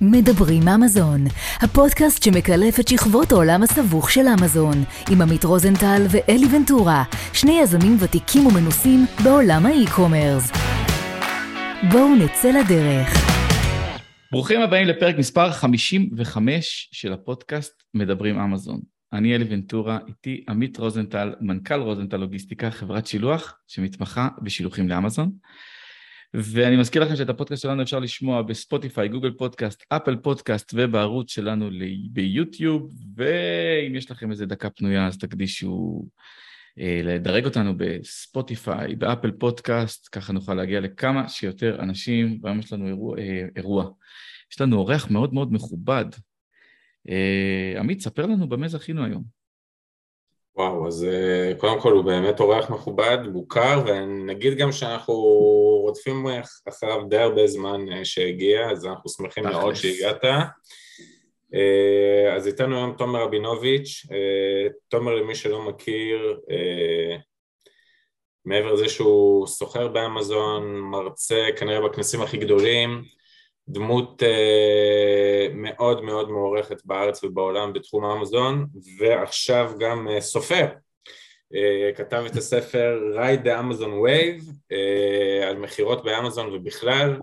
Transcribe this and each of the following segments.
מדברים אמזון, הפודקאסט שמקלף את שכבות העולם הסבוך של אמזון, עם עמית רוזנטל ואלי ונטורה, שני יזמים ותיקים ומנוסים בעולם האי-קומרס. בואו נצא לדרך. ברוכים הבאים לפרק מספר 55 של הפודקאסט מדברים אמזון. אני אלי ונטורה, איתי עמית רוזנטל, מנכ"ל רוזנטל לוגיסטיקה, חברת שילוח שמתמחה בשילוחים לאמזון. ואני מזכיר לכם שאת הפודקאסט שלנו אפשר לשמוע בספוטיפיי, Google Podcast, Apple Podcast ובערוץ שלנו ביוטיוב, ואם יש לכם איזה דקה פנויה אז תקדישו אה, לדרג אותנו בספוטיפיי, ב Apple Podcast, ככה נוכל להגיע לכמה שיותר אנשים, והיום יש לנו אירוע, אה, אירוע. יש לנו אורח מאוד מאוד מכובד. אה, עמית, ספר לנו במה זכינו היום. וואו, אז uh, קודם כל הוא באמת אורח מכובד, מוכר, ונגיד גם שאנחנו רודפים אחריו די הרבה זמן uh, שהגיע, אז אנחנו שמחים מאוד שהגעת. Uh, אז איתנו היום תומר רבינוביץ', תומר למי שלא מכיר, מעבר לזה שהוא סוחר באמזון, מרצה כנראה בכנסים הכי גדולים, דמות uh, מאוד מאוד מוערכת בארץ ובעולם בתחום האמזון ועכשיו גם uh, סופר uh, כתב את הספר Ride the Amazon Wave uh, על מכירות באמזון ובכלל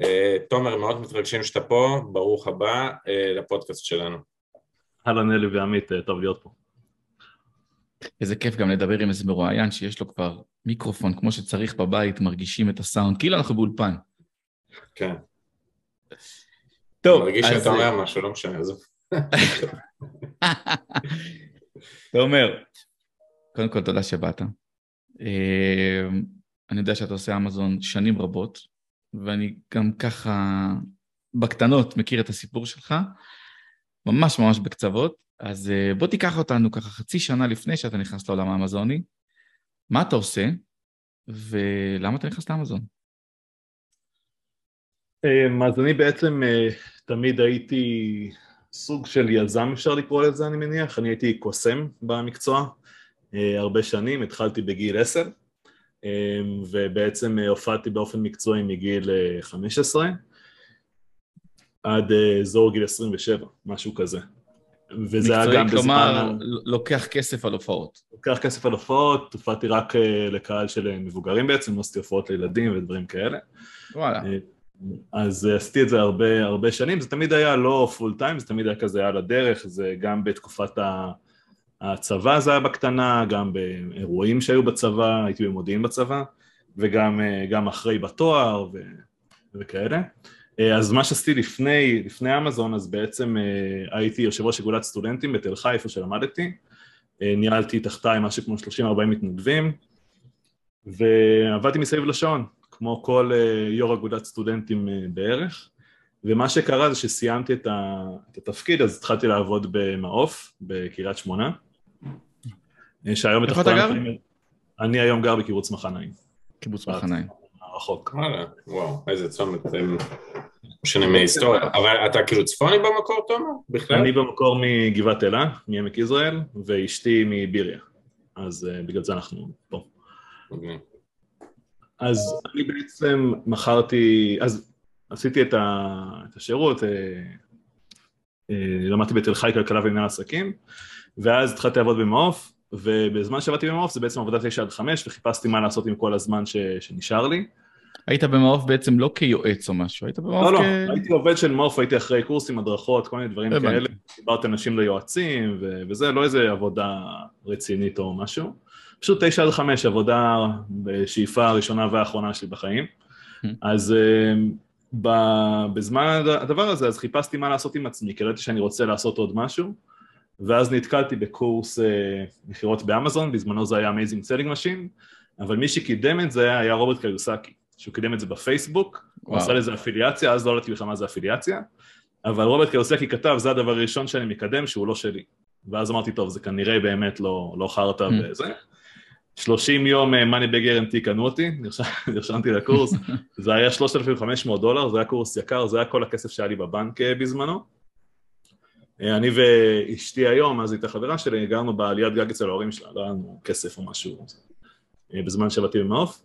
uh, תומר מאוד מתרגשים שאתה פה, ברוך הבא uh, לפודקאסט שלנו אהלן אלי ועמית, טוב להיות פה איזה כיף גם לדבר עם איזה מרואיין שיש לו כבר מיקרופון כמו שצריך בבית, מרגישים את הסאונד, כאילו אנחנו באולפן. כן. טוב, מרגיש שאתה אומר משהו, לא משנה, עזוב. תומר, קודם כל תודה שבאת. אה, אני יודע שאתה עושה אמזון שנים רבות, ואני גם ככה בקטנות מכיר את הסיפור שלך, ממש ממש בקצוות, אז אה, בוא תיקח אותנו ככה חצי שנה לפני שאתה נכנס לעולם האמזוני, מה אתה עושה, ולמה אתה נכנס לאמזון? אמ, אז אני בעצם אה, תמיד הייתי סוג של יזם אפשר לקרוא לזה אני מניח, אני הייתי קוסם במקצוע אה, הרבה שנים, התחלתי בגיל עשר אמ, ובעצם אה, הופעתי באופן מקצועי מגיל 15 עד אזור גיל 27, משהו כזה. וזה היה גם בזמן... כלומר, לוקח כסף על הופעות. לוקח כסף על הופעות, הופעתי רק לקהל של מבוגרים בעצם, לא עשיתי הופעות לילדים ודברים כאלה. וואלה. אז עשיתי את זה הרבה, הרבה שנים, זה תמיד היה לא פול טיים, זה תמיד היה כזה על הדרך, זה גם בתקופת הצבא זה היה בקטנה, גם באירועים שהיו בצבא, הייתי במודיעין בצבא, וגם אחרי בתואר ו, וכאלה. אז מה שעשיתי לפני, לפני אמזון, אז בעצם הייתי יושב ראש אגודת סטודנטים בתל חי, איפה שלמדתי, ניהלתי תחתיי משהו כמו 30-40 מתנדבים, ועבדתי מסביב לשעון, כמו כל אה, יו"ר אגודת סטודנטים אה, בערך, ומה שקרה זה שסיימתי את, התפקיד, אז התחלתי לעבוד במעוף, בקריית שמונה. אה, שהיום איפה אתה גר? אני היום גר בקיבוץ מחניים. קיבוץ מחניים. רחוק. וואו, איזה צומת, משנה מההיסטוריה, אבל אתה כאילו צפוני במקור, תומר? בכלל? אני במקור מגבעת אלה, מעמק יזרעאל, ואשתי מביריה, אז בגלל זה אנחנו פה. אז אני בעצם מכרתי, אז עשיתי את, ה, את השירות, אה, אה, למדתי בתל חי כלכלה ומנהל עסקים, ואז התחלתי לעבוד במעוף, ובזמן שעבדתי במעוף זה בעצם עבודה תשע עד חמש, וחיפשתי מה לעשות עם כל הזמן ש, שנשאר לי. היית במעוף בעצם לא כיועץ או משהו, היית במעוף לא, לא כ... לא, לא, הייתי עובד של מעוף, הייתי אחרי קורסים, הדרכות, כל מיני דברים כאלה, דיברתי אנשים ליועצים, ו... וזה לא איזה עבודה רצינית או משהו. פשוט תשע עד חמש, עבודה בשאיפה הראשונה והאחרונה שלי בחיים. אז אה, בזמן הדבר הזה, אז חיפשתי מה לעשות עם עצמי, כי ראיתי שאני רוצה לעשות עוד משהו, ואז נתקלתי בקורס אה, מכירות באמזון, בזמנו זה היה Amazing Selling Machine, אבל מי שקידם את זה היה רוברט קיוסקי, שהוא קידם את זה בפייסבוק, הוא עשה לזה אפיליאציה, אז לא ידעתי בכלל מה זה אפיליאציה, אבל רוברט קיוסקי כתב, זה הדבר הראשון שאני מקדם שהוא לא שלי. ואז אמרתי, טוב, זה כנראה באמת לא, לא חרטא mm. וזה. 30 יום מאני בגרנטי קנו אותי, נרשמתי לקורס, זה היה 3,500 דולר, זה היה קורס יקר, זה היה כל הכסף שהיה לי בבנק אה, בזמנו. אה, אני ואשתי היום, אז הייתה חברה שלי, גרנו בעליית גג אצל ההורים שלה, לא היה לנו כסף או משהו אה, בזמן שעבדתי במעוף.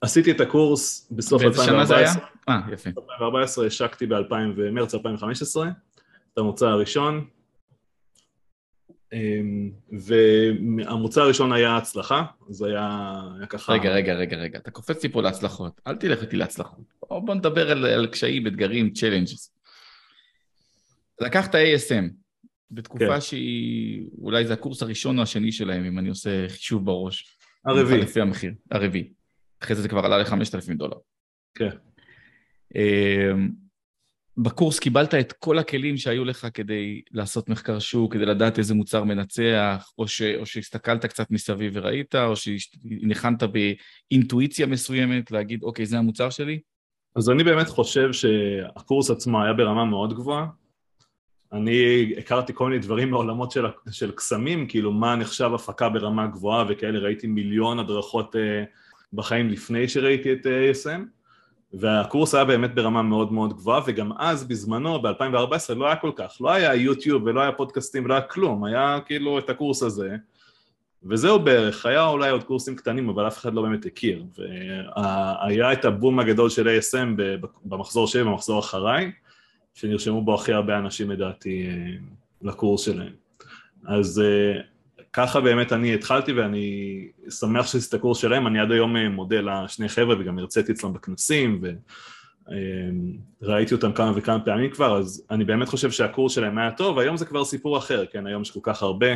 עשיתי את הקורס בסוף 2014. באיזה שנה זה היה? אה, יפה. ב-2014 השקתי במרץ 2015 את המוצר הראשון, אמ, והמוצר הראשון היה הצלחה, זה היה, היה ככה... רגע, רגע, רגע, רגע, אתה קופץ לי פה להצלחות, אל תלך איתי להצלחות. בוא, בוא נדבר על, על קשיים, אתגרים, צ'לנג'ס. לקחת ASM, בתקופה כן. שהיא, אולי זה הקורס הראשון או השני שלהם, אם אני עושה חישוב בראש. הרביעי. לפי המחיר, הרביעי. אחרי זה זה כבר עלה ל-5,000 דולר. כן. אמ, בקורס קיבלת את כל הכלים שהיו לך כדי לעשות מחקר שוק, כדי לדעת איזה מוצר מנצח, או, ש, או שהסתכלת קצת מסביב וראית, או שניחנת באינטואיציה מסוימת להגיד, אוקיי, זה המוצר שלי? אז אני באמת חושב שהקורס עצמו היה ברמה מאוד גבוהה. אני הכרתי כל מיני דברים מעולמות של, של קסמים, כאילו מה נחשב הפקה ברמה גבוהה וכאלה, ראיתי מיליון הדרכות uh, בחיים לפני שראיתי את uh, ASM. והקורס היה באמת ברמה מאוד מאוד גבוהה וגם אז בזמנו ב-2014 לא היה כל כך, לא היה יוטיוב ולא היה פודקאסטים ולא היה כלום, היה כאילו את הקורס הזה וזהו בערך, היה אולי עוד קורסים קטנים אבל אף אחד לא באמת הכיר. והיה את הבום הגדול של ASM במחזור שלי, במחזור אחריי שנרשמו בו הכי הרבה אנשים לדעתי אה, לקורס שלהם. אז אה, ככה באמת אני התחלתי ואני שמח שעשיתי את הקורס שלהם, אני עד היום אה, מודה לשני חבר'ה וגם הרציתי אצלם בכנסים וראיתי אותם כמה וכמה פעמים כבר, אז אני באמת חושב שהקורס שלהם היה טוב, היום זה כבר סיפור אחר, כן, היום יש כל כך הרבה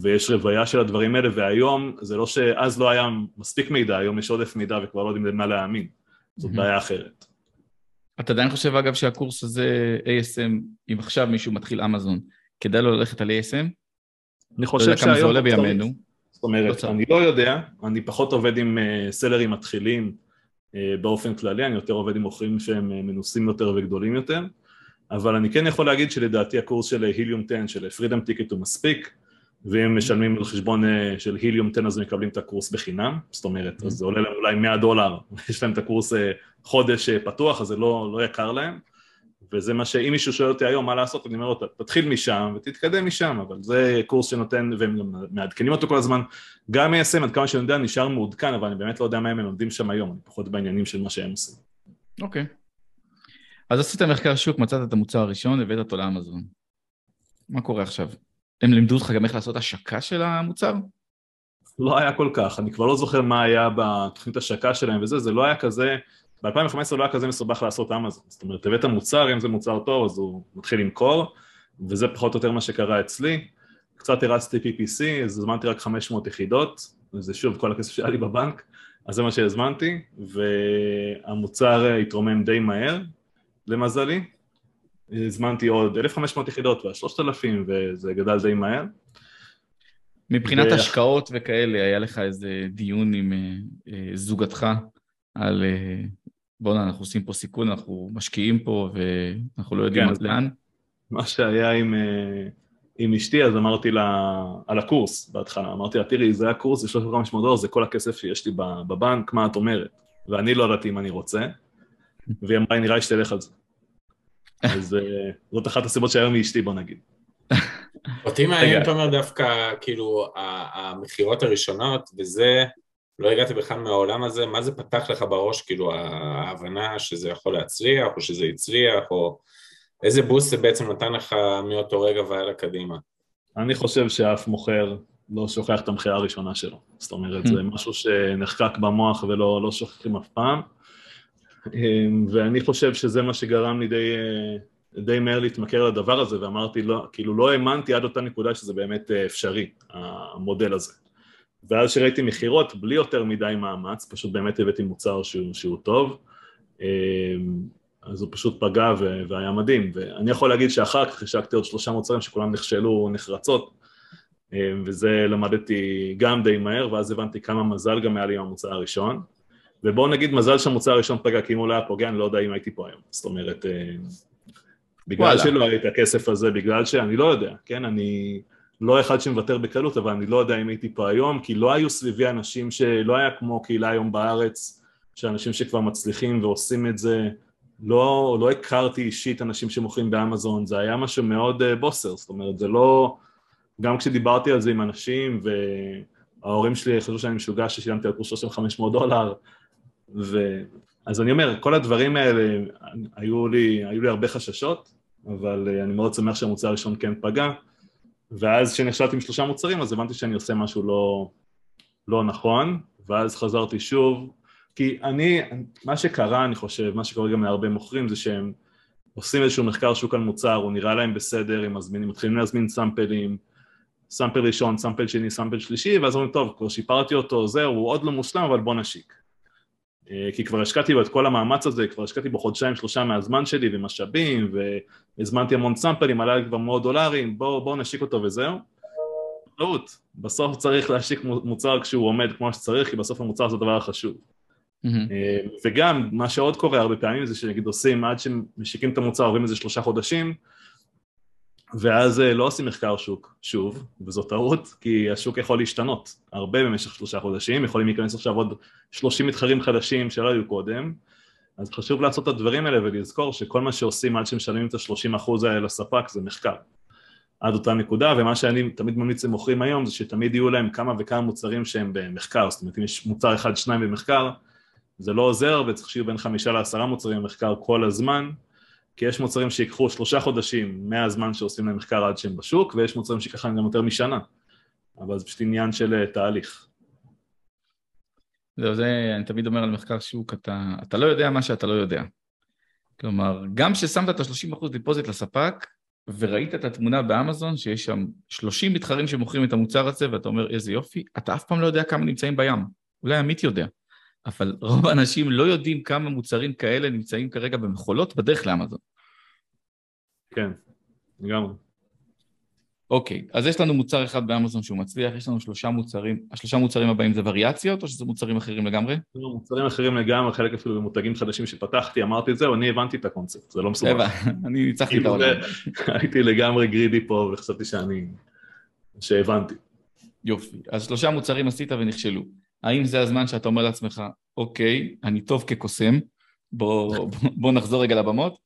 ויש רוויה של הדברים האלה, והיום זה לא שאז לא היה מספיק מידע, היום יש עודף מידע וכבר לא יודעים למה להאמין, זאת בעיה אחרת. אתה עדיין חושב אגב שהקורס הזה ASM, אם עכשיו מישהו מתחיל אמזון, כדאי לו ללכת על ASM? אני חושב שהיום... זה עולה בימינו. זאת אומרת, לא אני לא יודע, אני פחות עובד עם uh, סלרים מתחילים uh, באופן כללי, אני יותר עובד עם מוכרים שהם uh, מנוסים יותר וגדולים יותר, אבל אני כן יכול להגיד שלדעתי הקורס של היליום 10, של פרידום טיקט הוא מספיק, ואם משלמים על חשבון של היליום 10 אז מקבלים את הקורס בחינם, זאת אומרת, אז זה עולה להם אולי 100 דולר, יש להם את הקורס חודש פתוח, אז זה לא, לא יקר להם. וזה מה שאם מישהו שואל אותי היום מה לעשות, אני אומר לו, תתחיל משם ותתקדם משם, אבל זה קורס שנותן, והם גם מעדכנים אותו כל הזמן. גם ASM, עד כמה שאני יודע, נשאר מעודכן, אבל אני באמת לא יודע מה הם לומדים שם היום, אני פחות בעניינים של מה שהם עושים. אוקיי. Okay. אז עשית מחקר שוק, מצאת את המוצר הראשון, הבאת אותו לאמזון. מה קורה עכשיו? הם לימדו אותך גם איך לעשות השקה של המוצר? לא היה כל כך, אני כבר לא זוכר מה היה בתוכנית השקה שלהם וזה, זה לא היה כזה... ב-2015 לא היה כזה מסובך לעשות אמזון, זאת אומרת, הבאת מוצר, אם זה מוצר טוב אז הוא מתחיל למכור, וזה פחות או יותר מה שקרה אצלי. קצת הרצתי PPC, אז הזמנתי רק 500 יחידות, וזה שוב כל הכסף שהיה לי בבנק, אז זה מה שהזמנתי, והמוצר התרומם די מהר, למזלי. הזמנתי עוד 1,500 יחידות וה-3,000 וזה גדל די מהר. מבחינת ו... השקעות וכאלה, היה לך איזה דיון עם uh, uh, זוגתך על uh, בואנה, אנחנו עושים פה סיכון, אנחנו משקיעים פה ואנחנו לא יודעים כן, לאן. מה שהיה עם, אה, עם אשתי, אז אמרתי לה על הקורס בהתחלה, אמרתי לה, תראי, זה הקורס, זה 3,500 דולר, זה כל הכסף שיש לי בבנק, מה את אומרת? ואני לא ידעתי אם אני רוצה, והיא אמרה, נראה לי שתלך על זה. אז אה, זאת אחת הסיבות שהיום היא אשתי, בוא נגיד. אותי מעניין, אתה אומר, דווקא, כאילו, המכירות הראשונות, וזה... לא הגעתי בכלל מהעולם הזה, מה זה פתח לך בראש, כאילו ההבנה שזה יכול להצליח, או שזה הצליח, או איזה בוסט זה בעצם נתן לך מאותו רגע והלאה קדימה? אני חושב שאף מוכר לא שוכח את המכירה הראשונה שלו, זאת אומרת, זה משהו שנחקק במוח ולא לא שוכחים אף פעם, ואני חושב שזה מה שגרם לי די, די מהר להתמכר לדבר הזה, ואמרתי, לא, כאילו לא האמנתי עד אותה נקודה שזה באמת אפשרי, המודל הזה. ואז שראיתי מכירות בלי יותר מדי מאמץ, פשוט באמת הבאתי מוצר שהוא, שהוא טוב, אמ, אז הוא פשוט פגע והיה מדהים, ואני יכול להגיד שאחר כך השקתי עוד שלושה מוצרים שכולם נכשלו נחרצות, אמ, וזה למדתי גם די מהר, ואז הבנתי כמה מזל גם היה לי עם המוצר הראשון, ובואו נגיד מזל שהמוצר הראשון פגע, כי אם הוא לא היה פוגע אני לא יודע אם הייתי פה היום, זאת אומרת, אמ, בגלל וואלה. שלא היה את הכסף הזה, בגלל שאני לא יודע, כן, אני... לא אחד שמוותר בקלות, אבל אני לא יודע אם הייתי פה היום, כי לא היו סביבי אנשים שלא היה כמו קהילה היום בארץ, שאנשים שכבר מצליחים ועושים את זה, לא, לא הכרתי אישית אנשים שמוכרים באמזון, זה היה משהו מאוד uh, בוסר, זאת אומרת, זה לא... גם כשדיברתי על זה עם אנשים, וההורים שלי חשבו שאני משוגע ששילמתי על קורס 3,500 דולר, ו... אז אני אומר, כל הדברים האלה, היו לי, היו לי הרבה חששות, אבל אני מאוד שמח שהמוצר הראשון כן פגע, ואז כשנכשלתי עם שלושה מוצרים, אז הבנתי שאני עושה משהו לא, לא נכון, ואז חזרתי שוב, כי אני, מה שקרה, אני חושב, מה שקורה גם להרבה מוכרים, זה שהם עושים איזשהו מחקר שוק על מוצר, הוא נראה להם בסדר, הם מזמינים, מתחילים להזמין סאמפלים, סאמפל ראשון, סאמפל שני, סאמפל שלישי, ואז אומרים, טוב, כבר שיפרתי אותו, זהו, הוא עוד לא מושלם, אבל בוא נשיק. אה, כי כבר השקעתי בו את כל המאמץ הזה, כבר השקעתי בו חודשיים שלושה מהזמן שלי ומשאבים, והזמנתי המון סאמפלים, עלה לי כבר מאות דולרים, בואו בוא נשיק אותו וזהו. טעות, בסוף צריך להשיק מוצר כשהוא עומד כמו שצריך, כי בסוף המוצר זה הדבר החשוב. Mm-hmm. וגם, מה שעוד קורה הרבה פעמים זה שנגיד עושים, עד שמשיקים את המוצר, עוברים איזה שלושה חודשים, ואז אה, לא עושים מחקר שוק, שוב, וזו טעות, כי השוק יכול להשתנות הרבה במשך שלושה חודשים, יכולים להיכנס עכשיו עוד שלושים מתחרים חדשים שלא היו קודם, אז חשוב לעשות את הדברים האלה ולזכור שכל מה שעושים עד שמשלמים את השלושים אחוז האלה לספק זה מחקר. עד אותה נקודה, ומה שאני תמיד ממליץ למוכרים היום זה שתמיד יהיו להם כמה וכמה מוצרים שהם במחקר, זאת אומרת אם יש מוצר אחד, שניים במחקר, זה לא עוזר וצריך שיהיו בין חמישה לעשרה מוצרים במחקר כל הזמן, כי יש מוצרים שיקחו שלושה חודשים מהזמן שעושים להם מחקר עד שהם בשוק, ויש מוצרים שיקח להם גם יותר משנה, אבל זה פשוט עניין של אה, תהליך. זהו, זה, אני תמיד אומר על מחקר שוק, אתה, אתה לא יודע מה שאתה לא יודע. כלומר, גם כששמת את ה-30% דיפוזיט לספק, וראית את התמונה באמזון, שיש שם 30 מתחרים שמוכרים את המוצר הזה, ואתה אומר, איזה יופי, אתה אף פעם לא יודע כמה נמצאים בים. אולי עמית יודע. אבל רוב האנשים לא יודעים כמה מוצרים כאלה נמצאים כרגע במכולות בדרך לאמזון. כן, לגמרי. אוקיי, אז יש לנו מוצר אחד באמזון שהוא מצליח, יש לנו שלושה מוצרים, השלושה מוצרים הבאים זה וריאציות או שזה מוצרים אחרים לגמרי? לא, מוצרים אחרים לגמרי, חלק אפילו במותגים חדשים שפתחתי, אמרתי את זה, אני הבנתי את הקונספט, זה לא מסובך. אני ניצחתי את העולם. הייתי לגמרי גרידי פה וחשבתי שאני, שהבנתי. יופי, אז שלושה מוצרים עשית ונכשלו. האם זה הזמן שאתה אומר לעצמך, אוקיי, אני טוב כקוסם, בוא, בוא, נחזור רגע לבמות?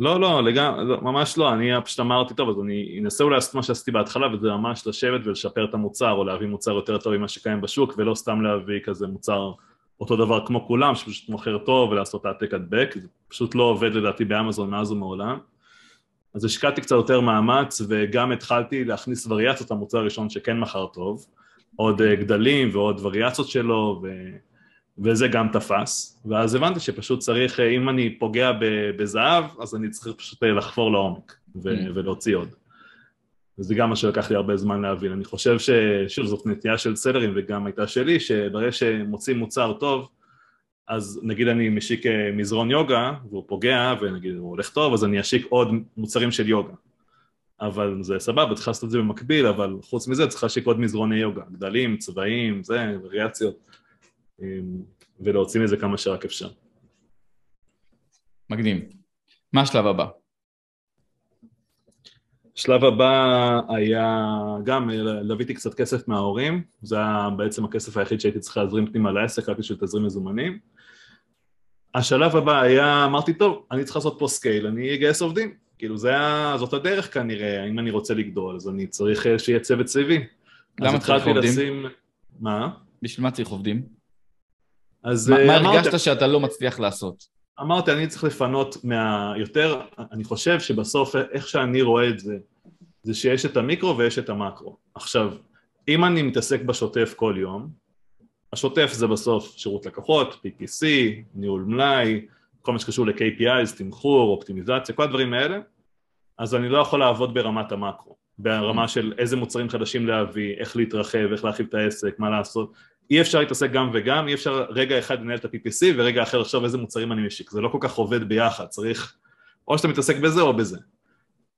לא, לא, לגמרי, לא, ממש לא, אני פשוט אמרתי, טוב, אז אני אנסה אולי לעשות מה שעשיתי בהתחלה, וזה ממש לשבת ולשפר את המוצר, או להביא מוצר יותר טוב ממה שקיים בשוק, ולא סתם להביא כזה מוצר אותו דבר כמו כולם, שפשוט מוכר טוב ולעשות העתק הדבק, זה פשוט לא עובד לדעתי באמזון מאז ומעולם. אז השקעתי קצת יותר מאמץ, וגם התחלתי להכניס וריאציות למוצר הראשון שכן מכר טוב. עוד אה, גדלים ועוד וריאציות שלו, ו... וזה גם תפס, ואז הבנתי שפשוט צריך, אה, אם אני פוגע בזהב, אז אני צריך פשוט אה, לחפור לעומק ו... mm. ולהוציא עוד. וזה גם מה שלקח לי הרבה זמן להבין. אני חושב ששוב, זאת נטייה של סלרים וגם הייתה שלי, שברגע שמוצאים מוצר טוב, אז נגיד אני משיק מזרון יוגה והוא פוגע ונגיד הוא הולך טוב, אז אני אשיק עוד מוצרים של יוגה. אבל זה סבבה, צריך לעשות את זה במקביל, אבל חוץ מזה צריך להשיק עוד מזרוני יוגה, גדלים, צבעים, זה, וריאציות, אמ, ולהוציא מזה כמה שרק אפשר. מגניב. מה השלב הבא? השלב הבא היה גם, לוויתי קצת כסף מההורים, זה היה בעצם הכסף היחיד שהייתי צריך להזרים פנימה לעסק, רק בשביל תזרים מזומנים. השלב הבא היה, אמרתי, טוב, אני צריך לעשות פה scale, אני אגייס עובדים. כאילו זה היה, זאת הדרך כנראה, אם אני רוצה לגדול, אז אני צריך אה, שיהיה צוות סביבי. למה צריך עובדים? לשים... מה? בשביל מה צריך עובדים? אז... מה, מה אה, הרגשת. שאתה לא מצליח לעשות? אמרתי, אני צריך לפנות מה... יותר, אני חושב שבסוף איך שאני רואה את זה, זה שיש את המיקרו ויש את המקרו. עכשיו, אם אני מתעסק בשוטף כל יום, השוטף זה בסוף שירות לקוחות, PPC, ניהול מלאי, כל מה שקשור ל-KPIs, תמחור, אופטימיזציה, כל הדברים האלה, אז אני לא יכול לעבוד ברמת המקרו, ברמה של איזה מוצרים חדשים להביא, איך להתרחב, איך להרחיב את העסק, מה לעשות, אי אפשר להתעסק גם וגם, אי אפשר רגע אחד לנהל את ה-PPC ורגע אחר לחשוב איזה מוצרים אני משיק, זה לא כל כך עובד ביחד, צריך או שאתה מתעסק בזה או בזה.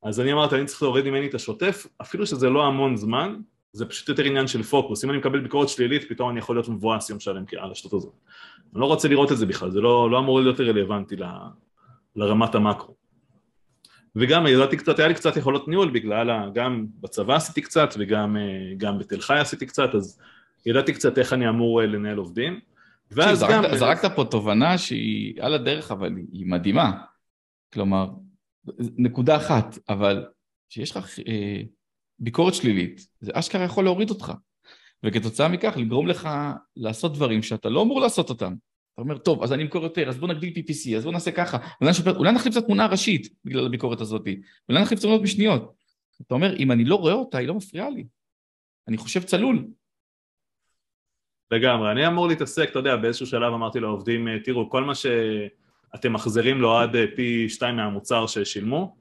אז אני אמרתי, אני צריך להוריד ממני את השוטף, אפילו שזה לא המון זמן, זה פשוט יותר עניין של פוקוס, אם אני מקבל ביקורת שלילית, פתאום אני יכול להיות מבואס יום שלם על השטות הזאת. אני לא רוצה לראות את זה בכלל, זה לא, לא אמור להיות רלוונטי ל, לרמת המקרו. וגם ידעתי קצת, היה לי קצת יכולות ניהול בגלל, גם בצבא עשיתי קצת וגם בתל חי עשיתי קצת, אז ידעתי קצת איך אני אמור אה, לנהל עובדים. ואז גם... זרקת פה תובנה שהיא על הדרך, אבל היא מדהימה. כלומר, נקודה אחת, אבל שיש לך אה, ביקורת שלילית, זה אשכרה יכול להוריד אותך. וכתוצאה מכך לגרום לך לעשות דברים שאתה לא אמור לעשות אותם. אתה אומר, טוב, אז אני אמכור יותר, אז בוא נגדיל PPC, אז בוא נעשה ככה, אולי, נשפר, אולי נחליף את התמונה הראשית בגלל הביקורת הזאת, אולי נחליף תמונות משניות. אתה אומר, אם אני לא רואה אותה, היא לא מפריעה לי. אני חושב צלול. לגמרי, אני אמור להתעסק, אתה יודע, באיזשהו שלב אמרתי לעובדים, תראו, כל מה שאתם מחזירים לו עד פי שתיים מהמוצר ששילמו,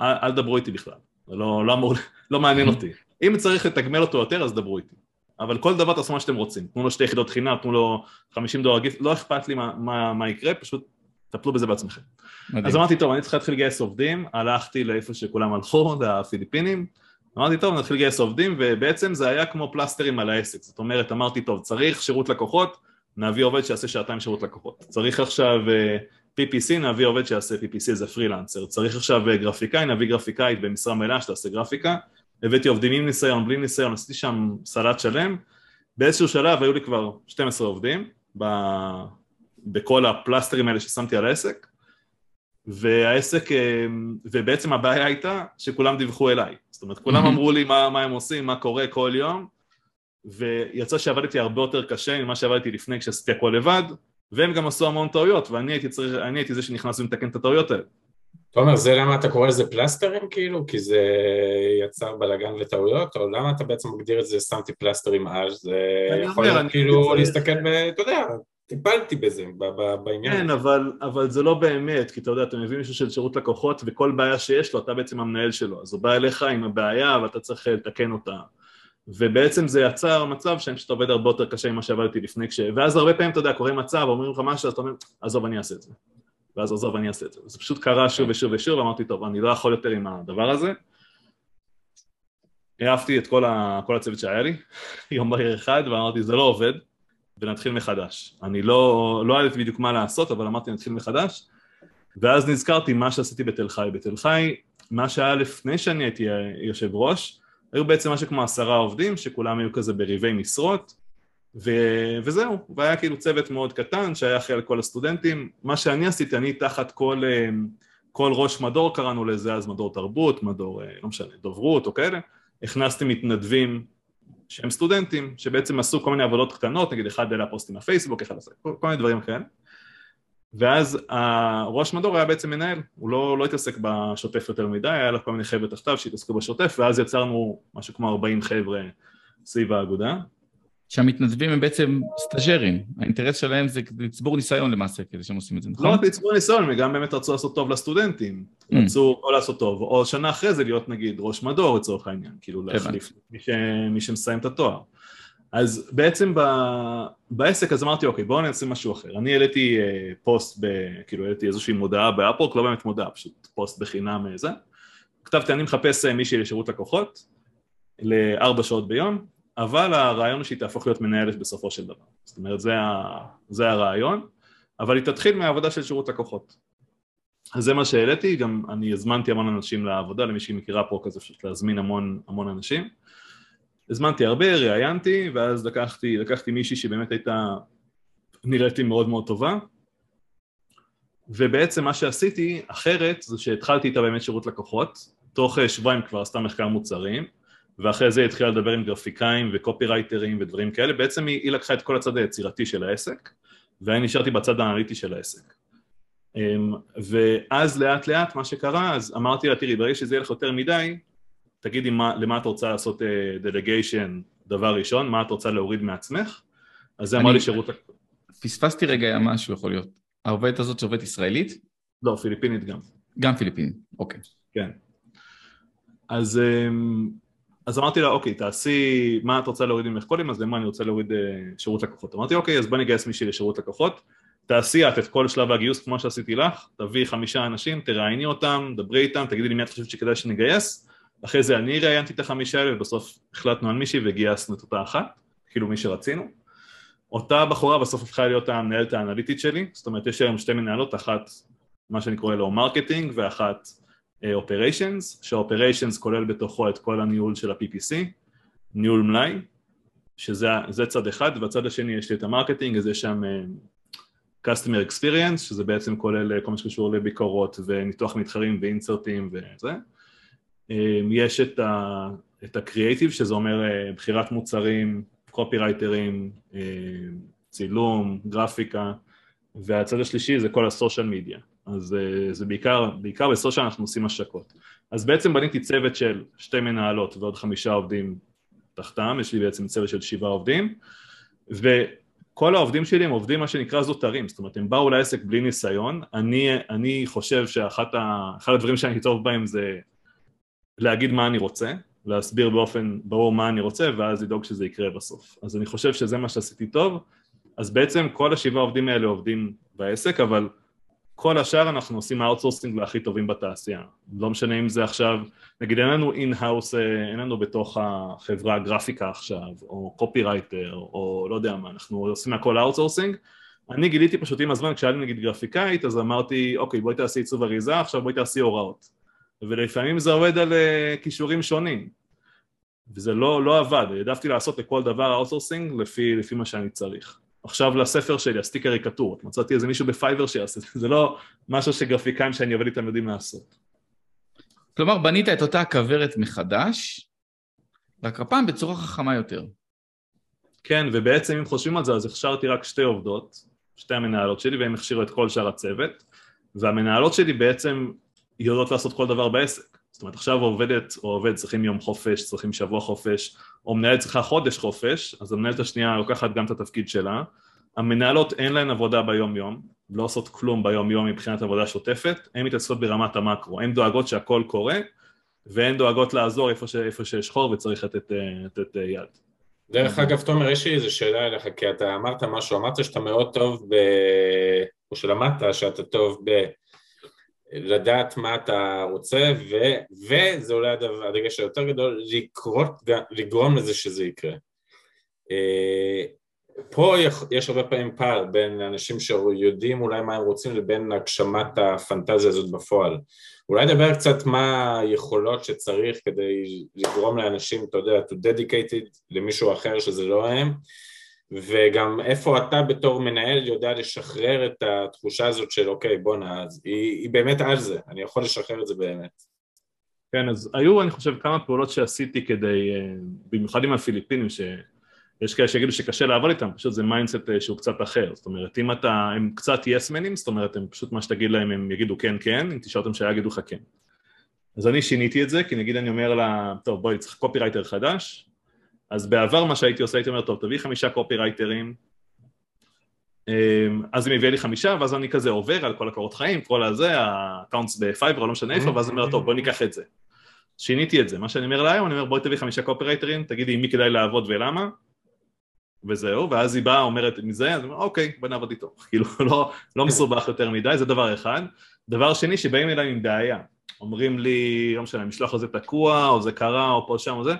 אל, אל דברו איתי בכלל, לא, לא אמור, לא מעניין אותי. אם צריך לתגמל אותו יותר, אז דברו איתי. אבל כל דבר תעשו מה שאתם רוצים, תנו לו שתי יחידות חינם, תנו לו 50 דולר גיפט, לא אכפת לי מה, מה, מה יקרה, פשוט טפלו בזה בעצמכם. מדהים. אז אמרתי, טוב, אני צריך להתחיל לגייס עובדים, הלכתי לאיפה שכולם הלכו, לפיליפינים, אמרתי, טוב, נתחיל לגייס עובדים, ובעצם זה היה כמו פלסטרים על העסק, זאת אומרת, אמרתי, טוב, צריך שירות לקוחות, נביא עובד שיעשה שעתיים שירות לקוחות. צריך עכשיו אה, PPC, נביא עובד שיעשה PPC איזה פרילנסר. צריך עכשיו אה, גרפיקאי, נביא גרפיקאית במשרה מלאה שתעשה גרפיקה. הבאתי עובדים עם ניסיון, בלי ניסיון, עשיתי שם סלט שלם. באיזשהו שלב היו לי כבר 12 עובדים ב... בכל הפלסטרים האלה ששמתי על העסק, והעסק, אה, ובעצם הבעיה הייתה שכולם דיווחו אליי. זאת אומרת, כולם אמרו לי מה, מה הם עושים, מה קורה כל יום, ויצא שעבדתי הרבה יותר קשה ממה שעבדתי לפני כשעשיתי הכל לבד, והם גם עשו המון טעויות, ואני הייתי, צריך, הייתי זה שנכנס ומתקן את הטעויות האלה. תומר, זה למה אתה קורא לזה פלסטרים כאילו? כי זה יצר בלאגן וטעויות? או למה אתה בעצם מגדיר את זה שמתי פלסטרים אז? זה יכול להיות כאילו להסתכל ב... אתה יודע, טיפלתי בזה, בעניין. כן, אבל, אבל זה לא באמת, כי אתה יודע, אתה מבין מישהו של שירות לקוחות, וכל בעיה שיש לו, אתה בעצם המנהל שלו, אז הוא בא אליך עם הבעיה ואתה צריך לתקן אותה. ובעצם זה יצר מצב שאני פשוט עובד הרבה יותר קשה ממה שעבדתי לפני כש... ואז הרבה פעמים, אתה יודע, קורה מצב, אומרים לך משהו, אז אתה אומר, עזוב, אני אעשה את זה. ואז עזוב, אני אעשה את זה. זה פשוט קרה שוב ושוב ושוב, ואמרתי, טוב, אני לא יכול יותר עם הדבר הזה. העפתי את כל, ה... כל הצוות שהיה לי, יום בהיר אחד, ואמרתי, זה לא עובד, ונתחיל מחדש. אני לא, לא ידעתי בדיוק מה לעשות, אבל אמרתי, נתחיל מחדש. ואז נזכרתי מה שעשיתי בתל חי. בתל חי, מה שהיה לפני שאני הייתי יושב ראש, היו בעצם משהו כמו עשרה עובדים שכולם היו כזה בריבי משרות ו... וזהו, והיה כאילו צוות מאוד קטן שהיה אחראי על כל הסטודנטים. מה שאני עשיתי, אני תחת כל, אה, כל ראש מדור קראנו לזה אז מדור תרבות, מדור, אה, לא משנה, דוברות או כאלה. הכנסתי מתנדבים שהם סטודנטים שבעצם עשו כל מיני עבודות קטנות, נגיד אחד העלה פוסטים בפייסבוק, אחד עשה כל מיני דברים כאלה ואז הראש מדור היה בעצם מנהל, הוא לא, לא התעסק בשוטף יותר מדי, היה לו כל מיני חבר'ה תחתיו שהתעסקו בשוטף, ואז יצרנו משהו כמו 40 חבר'ה סביב האגודה. שהמתנדבים הם בעצם סטאג'רים, האינטרס שלהם זה לצבור ניסיון למעשה, כדי שהם עושים את זה, נכון? לא רק לצבור ניסיון, הם גם באמת רצו לעשות טוב לסטודנטים, mm. רצו או לעשות טוב, או שנה אחרי זה להיות נגיד ראש מדור לצורך העניין, כאילו להחליף מי, ש... מי שמסיים את התואר. אז בעצם ב... בעסק אז אמרתי אוקיי בואו נעשה משהו אחר, אני העליתי אה, פוסט, ב... כאילו העליתי איזושהי מודעה ב Upwork, לא באמת מודעה, פשוט פוסט בחינם אה, זה, כתבתי אני מחפש אה, מישהי לשירות לקוחות לארבע שעות ביום, אבל הרעיון הוא שהיא תהפוך להיות מנהלת בסופו של דבר, זאת אומרת זה, ה... זה הרעיון, אבל היא תתחיל מהעבודה של שירות לקוחות. אז זה מה שהעליתי, גם אני הזמנתי המון אנשים לעבודה, למי שהיא מכירה פה כזה פשוט להזמין המון המון אנשים הזמנתי הרבה, ראיינתי, ואז לקחתי, לקחתי מישהי שבאמת הייתה, נראיתי מאוד מאוד טובה, ובעצם מה שעשיתי אחרת זה שהתחלתי איתה באמת שירות לקוחות, תוך שבועיים כבר עשתה מחקר מוצרים, ואחרי זה התחילה לדבר עם גרפיקאים וקופי רייטרים ודברים כאלה, בעצם היא, היא לקחה את כל הצד היצירתי של העסק, ואני נשארתי בצד האנליטי של העסק. אמ, ואז לאט לאט מה שקרה, אז אמרתי לה, תראי, ברגע שזה יהיה לך יותר מדי, תגידי מה, למה את רוצה לעשות דלגיישן uh, דבר ראשון, מה את רוצה להוריד מעצמך, אז זה אמר לי שירות... פספסתי רגע משהו יכול להיות. העובדת הזאת שעובדת ישראלית? לא, פיליפינית גם. גם פיליפינית, אוקיי. כן. אז, אמ, אז אמרתי לה, אוקיי, תעשי מה את רוצה להוריד ממך קודם, אז למה אני רוצה להוריד uh, שירות לקוחות. אמרתי, אוקיי, אז בוא נגייס מישהי לשירות לקוחות, תעשי את את כל שלב הגיוס כמו שעשיתי לך, תביאי חמישה אנשים, תראייני אותם, דברי איתם, תגידי לי מי את חושבת שכדאי שנגייס, אחרי זה אני ראיינתי את החמישה האלה ובסוף החלטנו על מישהי וגייסנו את אותה אחת, כאילו מי שרצינו. אותה בחורה בסוף הפכה להיות המנהלת האנליטית שלי, זאת אומרת יש היום שתי מנהלות, אחת מה שאני קורא לו marketing ואחת operations, uh, שה operations כולל בתוכו את כל הניהול של ה-PPC, ניהול מלאי, שזה צד אחד, ובצד השני יש לי את ה marketing, אז יש שם uh, customer experience, שזה בעצם כולל uh, כל מה שקשור לביקורות וניתוח מתחרים ו insertים וזה, יש את, ה, את הקריאייטיב שזה אומר אה, בחירת מוצרים, קופי רייטרים, אמ, צילום, גרפיקה, והצד השלישי זה כל הסושיאל מדיה. אז אה, זה בעיקר, בעיקר בסושיאל אנחנו עושים השקות. אז בעצם בניתי צוות של שתי מנהלות ועוד חמישה עובדים תחתם, יש לי בעצם צוות של שבעה עובדים, וכל העובדים שלי הם עובדים מה שנקרא זוטרים, זאת אומרת הם באו לעסק בלי ניסיון, אני, אני חושב שאחד הדברים שאני טוב בהם זה להגיד מה אני רוצה, להסביר באופן ברור מה אני רוצה ואז לדאוג שזה יקרה בסוף. אז אני חושב שזה מה שעשיתי טוב, אז בעצם כל השבעה עובדים האלה עובדים בעסק, אבל כל השאר אנחנו עושים outsourcing להכי טובים בתעשייה. לא משנה אם זה עכשיו, נגיד אין לנו in-house, אין לנו בתוך החברה גרפיקה עכשיו, או קופירייטר, או לא יודע מה, אנחנו עושים הכל outsourcing. אני גיליתי פשוט עם הזמן, כשהיה לי נגיד גרפיקאית, אז אמרתי, אוקיי, בואי תעשי עיצוב אריזה, עכשיו בואי תעשי הוראות. ולפעמים זה עובד על uh, כישורים שונים. וזה לא, לא עבד, העדפתי לעשות לכל דבר outsourcing לפי, לפי מה שאני צריך. עכשיו לספר שלי, עשיתי קריקטורות, מצאתי איזה מישהו ב Fiverr שיעשה, זה לא משהו שגרפיקאים שאני עובד איתם יודעים לעשות. כלומר, בנית את אותה כוורת מחדש, רק הפעם בצורה חכמה יותר. כן, ובעצם אם חושבים על זה, אז הכשרתי רק שתי עובדות, שתי המנהלות שלי, והם הכשירו את כל שאר הצוות, והמנהלות שלי בעצם יודעות לעשות כל דבר בעסק. זאת אומרת, עכשיו עובדת או עובד צריכים יום חופש, צריכים שבוע חופש, או מנהלת צריכה חודש חופש, אז המנהלת השנייה לוקחת גם את התפקיד שלה. המנהלות אין להן עבודה ביום יום, לא עושות כלום ביום יום מבחינת עבודה שוטפת, הן מתעסקות ברמת המקרו, הן דואגות שהכל קורה, והן דואגות לעזור איפה, ש... איפה שיש חור וצריך לתת, לתת יד. דרך אגב, תומר, יש לי איזו שאלה אליך, כי אתה אמרת משהו, אמרת שאתה מאוד טוב ב... או שלמדת שאתה טוב ב... לדעת מה אתה רוצה, ו, וזה אולי הדגש היותר גדול, לקרות, לגרום לזה שזה יקרה. אה, פה יש הרבה פעמים פער בין אנשים שיודעים אולי מה הם רוצים לבין הגשמת הפנטזיה הזאת בפועל. אולי נדבר קצת מה היכולות שצריך כדי לגרום לאנשים, אתה יודע, to delegate it למישהו אחר שזה לא הם, וגם איפה אתה בתור מנהל יודע לשחרר את התחושה הזאת של אוקיי בואנה, היא, היא באמת על זה, אני יכול לשחרר את זה באמת. כן, אז היו אני חושב כמה פעולות שעשיתי כדי, אה, במיוחד עם הפיליפינים, שיש כאלה שיגידו שקשה לעבוד איתם, פשוט זה mindset אה, שהוא קצת אחר, זאת אומרת אם אתה, הם קצת yes-man ים, זאת אומרת הם פשוט מה שתגיד להם הם יגידו כן כן, אם תשאל אותם שיגידו לך כן. אז אני שיניתי את זה, כי נגיד אני אומר לה, טוב בואי צריך קופירייטר חדש, אז בעבר מה שהייתי עושה הייתי אומר טוב תביא חמישה קופירייטרים אמ, אז היא מביאה לי חמישה ואז אני כזה עובר על כל הקורות חיים, כל הזה, ה accounts ב Fiverr, לא משנה איפה, ואז אני אומר טוב בוא ניקח את זה. שיניתי את זה, מה שאני אומר לה היום, אני אומר בואי תביא חמישה קופירייטרים, תגידי עם מי כדאי לעבוד ולמה. וזהו, ואז היא באה אומרת מזה, אז אני אומר אוקיי בוא נעבוד איתו, כאילו לא, לא מסובך יותר מדי, זה דבר אחד. דבר שני שבאים אליי עם בעיה, אומרים לי, לא משנה, המשלוח הזה תקוע, או זה קרה, או פה שם, או זה,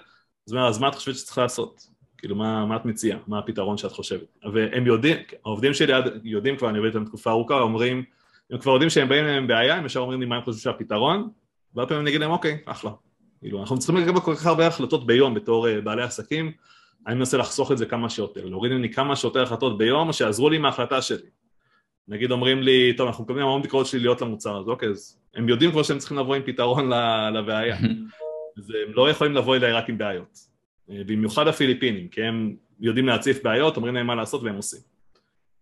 אז אומר, אז מה את חושבת שצריך לעשות? כאילו, מה, מה את מציעה? מה הפתרון שאת חושבת? והם יודעים, העובדים שלי יודעים כבר, אני עובד איתם תקופה ארוכה, אומרים, הם כבר יודעים שהם באים עם בעיה, הם ישר אומרים לי מה הם חושבים שהפתרון, והרבה פעמים אני אגיד להם, אוקיי, אחלה. כאילו, אנחנו צריכים לקבל כל כך הרבה החלטות ביום בתור uh, בעלי עסקים, אני מנסה לחסוך את זה כמה שיותר, להוריד ממני כמה שיותר החלטות ביום, שיעזרו לי מההחלטה שלי. נגיד אומרים לי, טוב, אנחנו מקבלים המון ביקורות שליליות למוצר הזה, אוקיי, אז הם יודעים כבר שהם צריכים לבוא עם פתרון לבעיה. אז הם לא יכולים לבוא אליי רק עם בעיות. אה, במיוחד הפיליפינים, כי הם יודעים להציף בעיות, אומרים להם מה לעשות והם עושים.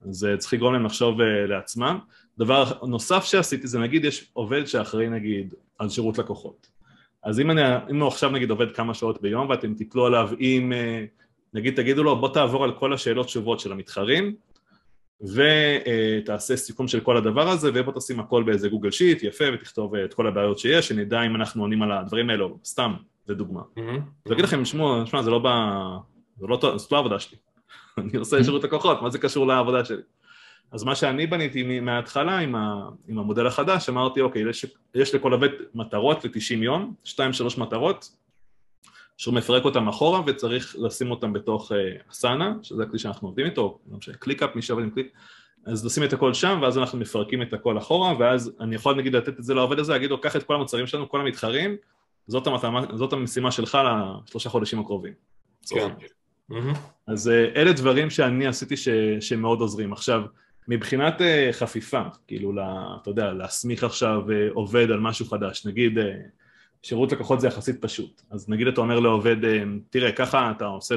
אז אה, צריך לגרום להם לחשוב אה, לעצמם. דבר נוסף שעשיתי זה נגיד יש עובד שאחראי נגיד על שירות לקוחות. אז אם, אני, אם הוא עכשיו נגיד עובד כמה שעות ביום ואתם תתלו עליו עם, נגיד תגידו לו בוא תעבור על כל השאלות תשובות של המתחרים ותעשה סיכום של כל הדבר הזה ובוא תשים הכל באיזה גוגל שיט יפה ותכתוב את כל הבעיות שיש, שנדע אם אנחנו עונים על הדברים האלו, סתם, זה דוגמה. אז אגיד לכם, שמע, זה לא ב... זה לא, זאת לא העבודה שלי. אני עושה שירות לקוחות, מה זה קשור לעבודה שלי? אז מה שאני בניתי מההתחלה עם, ה, עם המודל החדש, אמרתי, אוקיי, יש, יש לכל עובד מטרות ל-90 יום, 2-3 מטרות, שהוא מפרק אותם אחורה וצריך לשים אותם בתוך Asana, uh, שזה הכלי שאנחנו עובדים איתו, לא משנה, ClickUp, מי שעובד עם קליק, אז נשים את הכל שם ואז אנחנו מפרקים את הכל אחורה ואז אני יכול נגיד לתת את זה לעובד הזה, להגיד לו קח את כל המוצרים שלנו, כל המתחרים, זאת, המתאמה, זאת המשימה שלך לשלושה חודשים הקרובים. כן. אז uh, אלה דברים שאני עשיתי ש, שמאוד עוזרים. עכשיו, מבחינת uh, חפיפה, כאילו, לה, אתה יודע, להסמיך עכשיו עובד על משהו חדש, נגיד שירות לקוחות זה יחסית פשוט, אז נגיד אתה אומר לעובד, תראה ככה אתה עושה,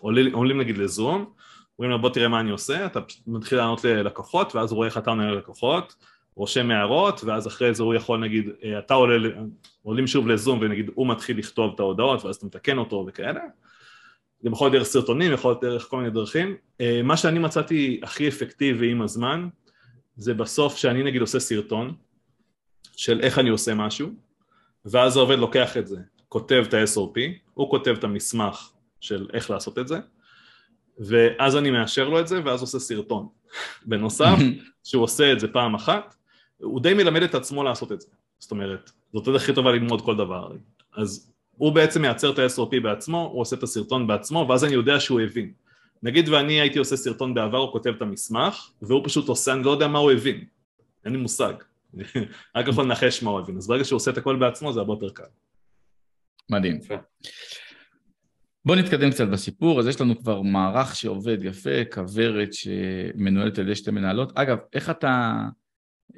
עולים, עולים נגיד לזום, אומרים לו בוא תראה מה אני עושה, אתה מתחיל לענות ללקוחות ואז הוא רואה איך אתה עונה ללקוחות, רושם הערות ואז אחרי זה הוא יכול נגיד, אה, אתה עולה, עולים שוב לזום ונגיד הוא מתחיל לכתוב את ההודעות ואז אתה מתקן אותו וכאלה. זה יכול להיות דרך סרטונים, יכול להיות דרך כל מיני דרכים. אה, מה שאני מצאתי הכי אפקטיבי עם הזמן זה בסוף שאני נגיד עושה סרטון של איך אני עושה משהו ואז העובד לוקח את זה, כותב את ה-SOP, הוא כותב את המסמך של איך לעשות את זה ואז אני מאשר לו את זה ואז עושה סרטון. בנוסף, שהוא עושה את זה פעם אחת, הוא די מלמד את עצמו לעשות את זה. זאת אומרת, זאת הדרך הכי טובה ללמוד כל דבר. אז הוא בעצם מייצר את ה-SOP בעצמו, הוא עושה את הסרטון בעצמו, ואז אני יודע שהוא הבין. נגיד ואני הייתי עושה סרטון בעבר, הוא כותב את המסמך, והוא פשוט עושה, אני לא יודע מה הוא הבין. אין לי מושג. רק יכול לנחש מה הוא הבין. אז ברגע שהוא עושה את הכל בעצמו, זה הרבה יותר קל. מדהים. בואו נתקדם קצת בסיפור, אז יש לנו כבר מערך שעובד יפה, כוורת שמנוהלת על ידי שתי מנהלות. אגב, איך אתה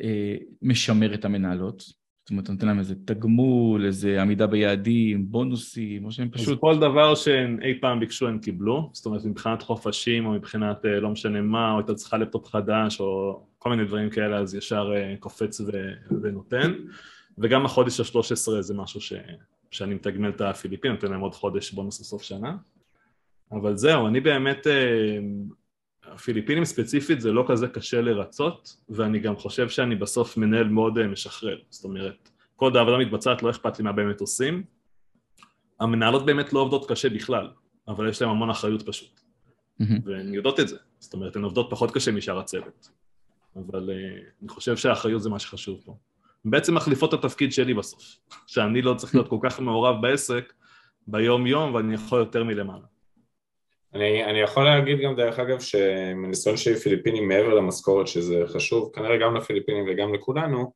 אה, משמר את המנהלות? זאת אומרת, אתה נותן להם איזה תגמול, איזה עמידה ביעדים, בונוסים, או שהם פשוט... אז כל דבר שהם אי פעם ביקשו הם קיבלו, זאת אומרת מבחינת חופשים או מבחינת אה, לא משנה מה, או הייתה צריכה לפטופ חדש או כל מיני דברים כאלה, אז ישר אה, קופץ ו... ונותן. וגם החודש ה-13 זה משהו ש... שאני מתגמל את הפיליפין, נותן להם עוד חודש בונוס לסוף שנה. אבל זהו, אני באמת, אה, הפיליפינים ספציפית זה לא כזה קשה לרצות, ואני גם חושב שאני בסוף מנהל מאוד אה, משחרר. זאת אומרת, כל עוד העבודה מתבצעת לא אכפת לי מה באמת עושים. המנהלות באמת לא עובדות קשה בכלל, אבל יש להן המון אחריות פשוט. והן יודעות את זה, זאת אומרת, הן עובדות פחות קשה משאר הצוות. אבל uh, אני חושב שהאחריות זה מה שחשוב פה. בעצם מחליפות את התפקיד שלי בסוף, שאני לא צריך להיות כל כך מעורב בעסק ביום יום ואני יכול יותר מלמעלה. אני, אני יכול להגיד גם דרך אגב שמניסיון שלי פיליפינים מעבר למשכורת שזה חשוב כנראה גם לפיליפינים וגם לכולנו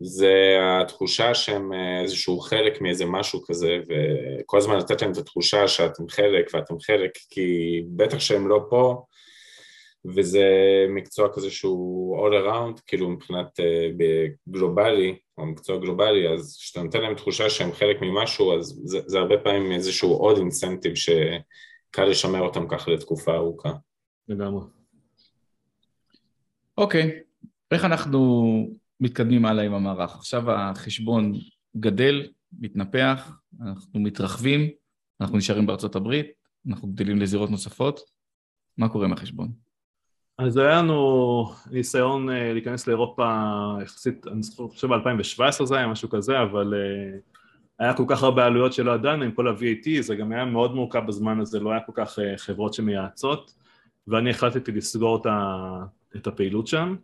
זה התחושה שהם איזשהו חלק מאיזה משהו כזה וכל הזמן לתת להם את התחושה שאתם חלק ואתם חלק כי בטח שהם לא פה וזה מקצוע כזה שהוא all around, כאילו מבחינת uh, גלובלי, או מקצוע גלובלי, אז כשאתה נותן להם תחושה שהם חלק ממשהו, אז זה, זה הרבה פעמים איזשהו עוד אינסנטיב שקל לשמר אותם ככה לתקופה ארוכה. לגמרי. אוקיי, okay. איך אנחנו מתקדמים הלאה עם המערך? עכשיו החשבון גדל, מתנפח, אנחנו מתרחבים, אנחנו נשארים בארצות הברית, אנחנו גדלים לזירות נוספות, מה קורה עם החשבון? אז היה לנו ניסיון אה, להיכנס לאירופה יחסית, אני חושב ב-2017 זה היה משהו כזה, אבל אה, היה כל כך הרבה עלויות שלא ידענו עם כל ה-VAT, זה גם היה מאוד מורכב בזמן הזה, לא היה כל כך אה, חברות שמייעצות, ואני החלטתי לסגור את הפעילות שם.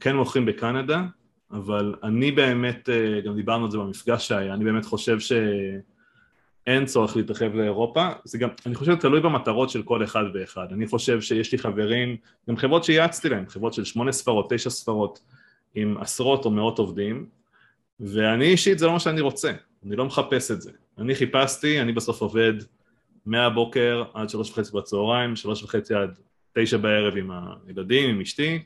כן מוכרים בקנדה, אבל אני באמת, גם דיברנו על זה במפגש שהיה, אני באמת חושב ש... אין צורך להתרחב לאירופה, זה גם, אני חושב, תלוי במטרות של כל אחד ואחד. אני חושב שיש לי חברים, גם חברות שיעצתי להם, חברות של שמונה ספרות, תשע ספרות, עם עשרות או מאות עובדים, ואני אישית זה לא מה שאני רוצה, אני לא מחפש את זה. אני חיפשתי, אני בסוף עובד מהבוקר עד שלוש וחצי בצהריים, שלוש וחצי עד תשע בערב עם הילדים, עם אשתי,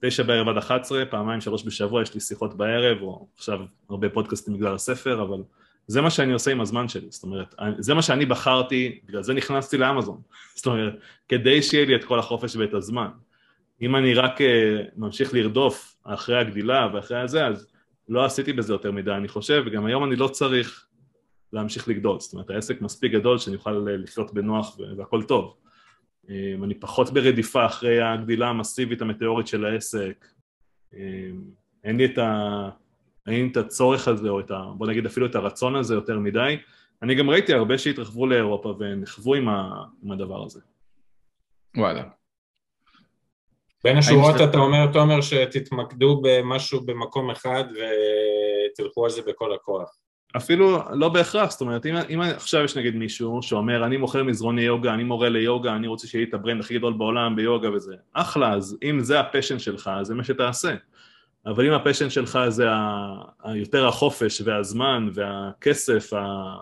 תשע בערב עד אחת עשרה, פעמיים שלוש בשבוע, יש לי שיחות בערב, או עכשיו הרבה פודקאסטים בגלל הספר, אבל זה מה שאני עושה עם הזמן שלי, זאת אומרת, זה מה שאני בחרתי, בגלל זה נכנסתי לאמזון, זאת אומרת, כדי שיהיה לי את כל החופש ואת הזמן. אם אני רק uh, ממשיך לרדוף אחרי הגדילה ואחרי הזה, אז לא עשיתי בזה יותר מדי, אני חושב, וגם היום אני לא צריך להמשיך לגדול, זאת אומרת, העסק מספיק גדול שאני אוכל לחיות בנוח והכל טוב. Um, אני פחות ברדיפה אחרי הגדילה המסיבית המטאורית של העסק, um, אין לי את ה... אין את הצורך הזה, או את ה... בוא נגיד אפילו את הרצון הזה יותר מדי. אני גם ראיתי הרבה שהתרחבו לאירופה ונחוו עם, ה... עם הדבר הזה. וואלה. בין השורות אתה אומר, תומר, שתתמקדו במשהו במקום אחד ותלכו על זה בכל הכוח. אפילו לא בהכרח, זאת אומרת, אם, אם עכשיו יש נגיד מישהו שאומר אני מוכר מזרוני יוגה, אני מורה ליוגה, אני רוצה שיהיה את ה brand הכי גדול בעולם ביוגה וזה, אחלה, אז אם זה ה passion שלך, זה מה שתעשה. אבל אם ה passion שלך זה ה... יותר החופש והזמן והכסף, ה...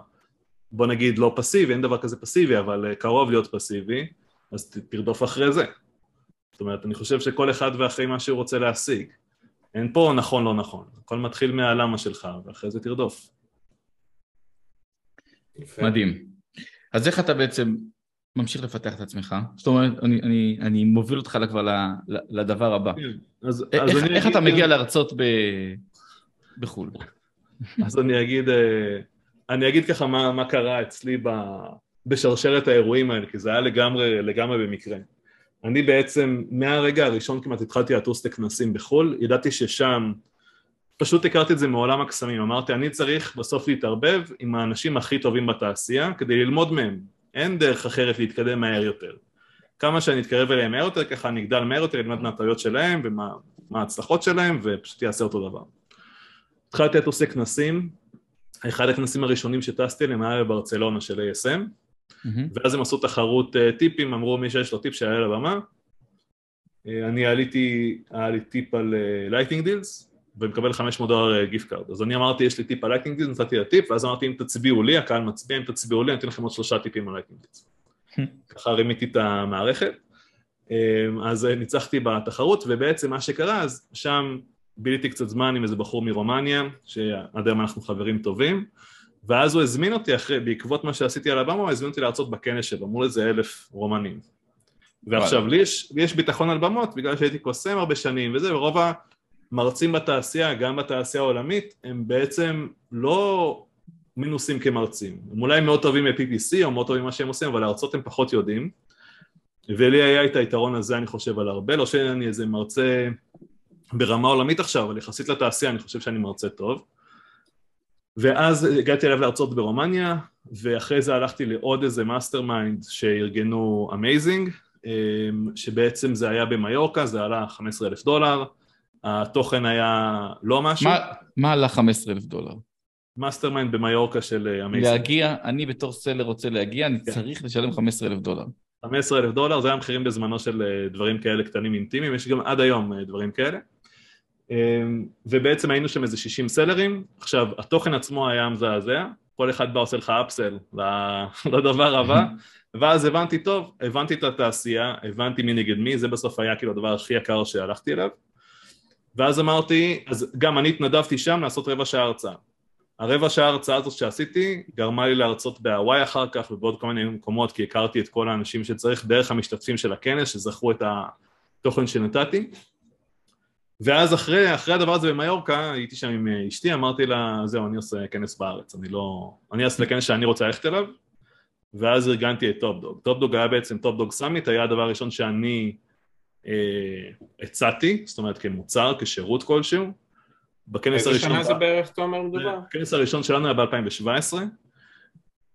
בוא נגיד לא פסיבי, אין דבר כזה פסיבי, אבל קרוב להיות פסיבי, אז תרדוף אחרי זה. זאת אומרת, אני חושב שכל אחד ואחרי מה שהוא רוצה להשיג. אין פה נכון לא נכון, הכל מתחיל מהלמה שלך, ואחרי זה תרדוף. מדהים. אז איך אתה בעצם ממשיך לפתח את עצמך? זאת אומרת, אני, אני, אני מוביל אותך כבר לדבר הבא. כן, אז, איך, אז איך, איך אתה מגיע להרצות ב, בחו"ל? אז אני אגיד, אה, אני אגיד ככה מה, מה קרה אצלי ב, בשרשרת האירועים האלה, כי זה היה לגמרי, לגמרי במקרה. אני בעצם, מהרגע הראשון כמעט התחלתי לטוס לכנסים בחו"ל, ידעתי ששם, פשוט הכרתי את זה מעולם הקסמים, אמרתי אני צריך בסוף להתערבב עם האנשים הכי טובים בתעשייה כדי ללמוד מהם, אין דרך אחרת להתקדם מהר יותר. כמה שאני אתקרב אליהם מהר יותר, ככה אני אגדל מהר יותר, אלמד מהטעויות שלהם ומה ההצלחות שלהם ופשוט אעשה אותו דבר. התחלתי עושה כנסים, אחד הכנסים הראשונים שטסתי אליהם היה בברצלונה של ASM mm-hmm. ואז הם עשו תחרות uh, טיפים, אמרו מי שיש לו טיפ שיעלה לבמה. uh, אני עליתי, היה לי טיפ על Lightning uh, Deals ומקבל 500 דולר gift card אז אני אמרתי יש לי טיפ על Lightning Deals, נתתי לה טיפ ואז אמרתי אם תצביעו לי, הקהל מצביע, אם תצביעו לי אני אתן לכם עוד שלושה טיפים על Lightning Deals ככה רימיתי את המערכת. אז ניצחתי בתחרות ובעצם מה שקרה אז שם ביליתי קצת זמן עם איזה בחור מרומניה, שעד היום אנחנו חברים טובים, ואז הוא הזמין אותי אחרי, בעקבות מה שעשיתי על הבמה, הוא הזמין אותי להרצות בכנס שלו, מול איזה אלף רומנים. ועכשיו, לי יש, לי יש ביטחון על במות, בגלל שהייתי קוסם הרבה שנים וזה, ורוב המרצים בתעשייה, גם בתעשייה העולמית, הם בעצם לא מנוסים כמרצים. הם אולי מאוד טובים ב-PPC או מאוד טובים במה שהם עושים, אבל להרצות הם פחות יודעים. ולי היה את היתרון הזה, אני חושב, על הרבה, לא שאני איזה מרצה ברמה עולמית עכשיו, אבל יחסית לתעשייה אני חושב שאני מרצה טוב. ואז הגעתי אליו להרצות ברומניה, ואחרי זה הלכתי לעוד איזה mastermind שארגנו Amazing, שבעצם זה היה במיורקה, זה עלה 15 אלף דולר, התוכן היה לא משהו. מה, מה עלה 15 אלף דולר? mastermind במיורקה של Amazing. להגיע, אני בתור seller רוצה להגיע, אני כן. צריך לשלם 15 אלף דולר. 15 אלף דולר, זה היה מחירים בזמנו של אה, דברים כאלה קטנים אינטימיים, יש גם עד היום אה, דברים כאלה. אמ, ובעצם היינו שם איזה 60 סלרים, עכשיו התוכן עצמו היה מזעזע, כל אחד בא עושה לך אפסל לדבר הבא, ואז הבנתי טוב, הבנתי את התעשייה, הבנתי מי נגד מי, זה בסוף היה כאילו הדבר הכי יקר שהלכתי אליו, ואז אמרתי, אז גם אני התנדבתי שם לעשות רבע שעה הרצאה. הרבע שעה הרצאה הזאת שעשיתי גרמה לי להרצות בהוואי אחר כך ובעוד כל מיני מקומות כי הכרתי את כל האנשים שצריך דרך המשתתפים של הכנס שזכרו את התוכן שנתתי ואז אחרי, אחרי הדבר הזה במיורקה, הייתי שם עם אה, אשתי, אמרתי לה, זהו, אני עושה כנס בארץ, אני לא... אני אעשה לכנס שאני רוצה ללכת אליו, ואז ארגנתי את TopDog. TopDog היה בעצם TopDog Summit, היה הדבר הראשון שאני אה, הצעתי, זאת אומרת כמוצר, כשירות כלשהו. בכנס הראשון... איזה שנה זה בערך, תומר, מדובר? הכנס הראשון שלנו היה ב-2017.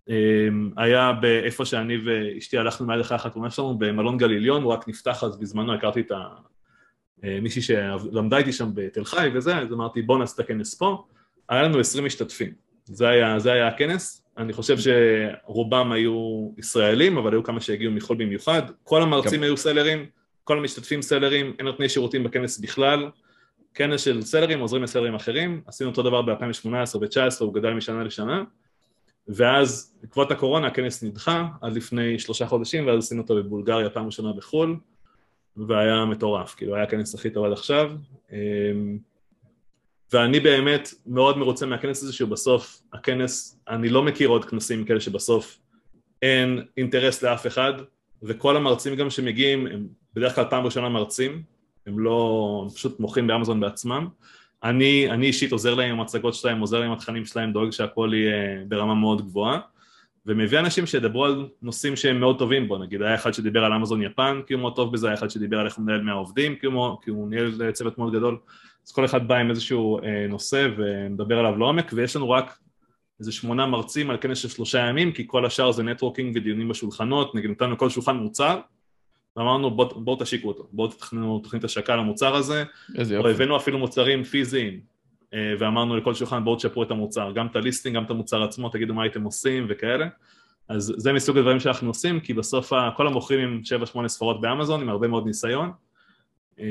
אה, היה באיפה שאני ואשתי הלכנו מיד אחרי החתונה שלנו במלון גליליון, הוא רק נפתח אז בזמנו, הכרתי את ה... אה, מישהי שלמדה איתי שם בתל חי וזה, אז אמרתי בוא נעשה את הכנס פה, היה לנו עשרים משתתפים, זה היה, זה היה הכנס, אני חושב שרובם היו ישראלים, אבל היו כמה שהגיעו מחו"ל במיוחד, כל המרצים היו סלרים, כל המשתתפים סלרים, אין נותני שירותים בכנס בכלל, כנס של סלרים עוזרים לסלרים אחרים, עשינו אותו דבר ב-2018 ו-2019, הוא גדל משנה לשנה, ואז בעקבות הקורונה הכנס נדחה עד לפני שלושה חודשים, ואז עשינו אותו בבולגריה פעם ראשונה בחו"ל, והיה מטורף, כאילו היה הכנס הכי טוב עד עכשיו. אמ, ואני באמת מאוד מרוצה מהכנס הזה שהוא בסוף הכנס, אני לא מכיר עוד כנסים כאלה שבסוף אין אינטרס לאף אחד וכל המרצים גם שמגיעים הם בדרך כלל פעם ראשונה מרצים הם לא, הם פשוט מוכרים באמזון בעצמם. אני, אני אישית עוזר להם עם המצגות שלהם, עוזר להם עם התכנים שלהם, דואג שהכל יהיה ברמה מאוד גבוהה ומביא אנשים שידברו על נושאים שהם מאוד טובים בו, נגיד היה אחד שדיבר על אמזון יפן כי הוא מאוד טוב בזה, היה אחד שדיבר על איך הוא מנהל מהעובדים כי הוא, כי הוא ניהל צוות מאוד גדול, אז כל אחד בא עם איזשהו אה, נושא ומדבר עליו לעומק ויש לנו רק איזה שמונה מרצים על כנס של שלושה ימים כי כל השאר זה נטוורקינג ודיונים בשולחנות, נגיד נתנו כל שולחן מוצר ואמרנו בואו בוא תשיקו אותו, בואו תתכננו תוכנית השקה למוצר הזה, הבאנו אפילו מוצרים פיזיים. אה, ואמרנו לכל שולחן בואו תשפרו את המוצר, גם את הליסטינג, גם את המוצר עצמו, תגידו מה הייתם עושים וכאלה. אז זה מסוג הדברים שאנחנו עושים כי בסוף כל המוכרים עם 7-8 ספרות באמזון עם הרבה מאוד ניסיון אה,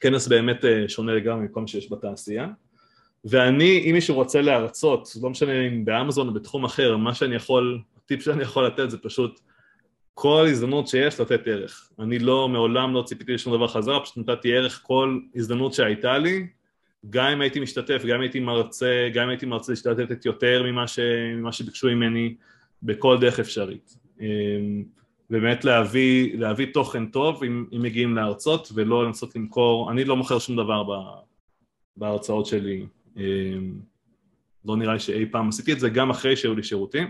כנס באמת אה, שונה לגמרי מכל מה שיש בתעשייה. ואני, אם מישהו רוצה להרצות, לא משנה אם באמזון או בתחום אחר, מה שאני יכול, הטיפ שאני יכול לתת זה פשוט כל הזדמנות שיש לתת ערך. אני לא, מעולם לא ציפיתי לשום דבר חזרה, פשוט נתתי ערך כל הזדמנות שהייתה לי, גם אם הייתי משתתף, גם אם הייתי מרצה, גם אם הייתי מרצה להשתתף יותר ממה, ש... ממה שביקשו ממני בכל דרך אפשרית. ובאמת להביא, להביא תוכן טוב אם, אם מגיעים להרצות ולא לנסות למכור, אני לא מוכר שום דבר בהרצאות שלי, לא נראה לי שאי פעם עשיתי את זה גם אחרי שהיו לי שירותים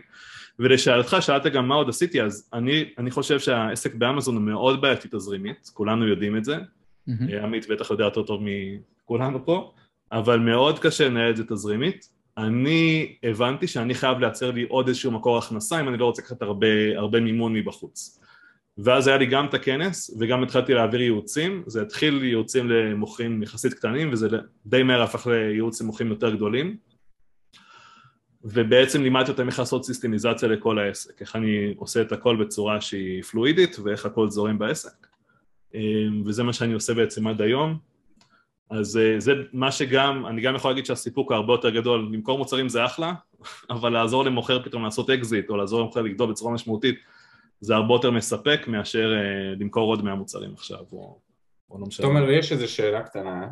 ולשאלתך, שאלת גם מה עוד עשיתי, אז אני, אני חושב שהעסק באמזון הוא מאוד בעייתי תזרימית, כולנו יודעים את זה, mm-hmm. עמית בטח יודע יותר טוב מכולנו פה, אבל מאוד קשה לנהל את זה תזרימית. אני הבנתי שאני חייב לייצר לי עוד איזשהו מקור הכנסה אם אני לא רוצה לקחת הרבה, הרבה מימון מבחוץ. ואז היה לי גם את הכנס וגם התחלתי להעביר ייעוצים, זה התחיל ייעוצים למוכרים יחסית קטנים וזה די מהר הפך לייעוץ למוכרים יותר גדולים ובעצם לימדתי אותם איך לעשות סיסטמיזציה לכל העסק, איך אני עושה את הכל בצורה שהיא פלואידית ואיך הכל זורם בעסק אמ, וזה מה שאני עושה בעצם עד היום אז אה, זה מה שגם, אני גם יכול להגיד שהסיפוק הרבה יותר גדול, למכור מוצרים זה אחלה, אבל לעזור למוכר פתאום לעשות אקזיט או לעזור למוכר לגדול בצורה משמעותית זה הרבה יותר מספק מאשר אה, למכור עוד מהמוצרים עכשיו או, או לא משנה. תומר, יש איזו שאלה קטנה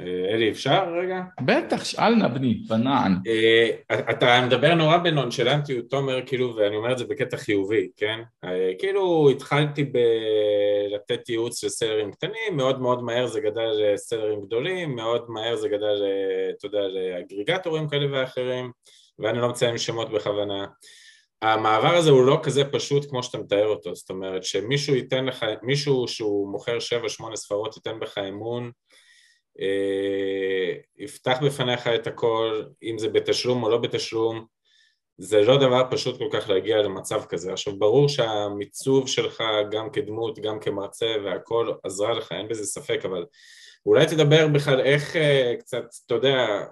אלי, אפשר רגע? בטח, שאל נא בני, בנען. אה, אתה מדבר נורא בנונשלנטיות, תומר, כאילו, ואני אומר את זה בקטע חיובי, כן? אה, כאילו, התחלתי בלתת ייעוץ ל seller ים קטנים, מאוד מאוד מהר זה גדל ל seller ים גדולים, מאוד מהר זה גדל, אתה יודע, לאגריגטורים כאלה ואחרים, ואני לא מציין שמות בכוונה. המעבר הזה הוא לא כזה פשוט כמו שאתה מתאר אותו, זאת אומרת שמישהו ייתן לך, מישהו שהוא מוכר 7-8 ספרות ייתן בך אמון אה, יפתח בפניך את הכל, אם זה בתשלום או לא בתשלום, זה לא דבר פשוט כל כך להגיע למצב כזה. עכשיו ברור שהמיצוב שלך גם כדמות, גם כמרצה והכל עזרה לך, אין בזה ספק, אבל אולי תדבר בכלל איך אה, קצת, אתה יודע,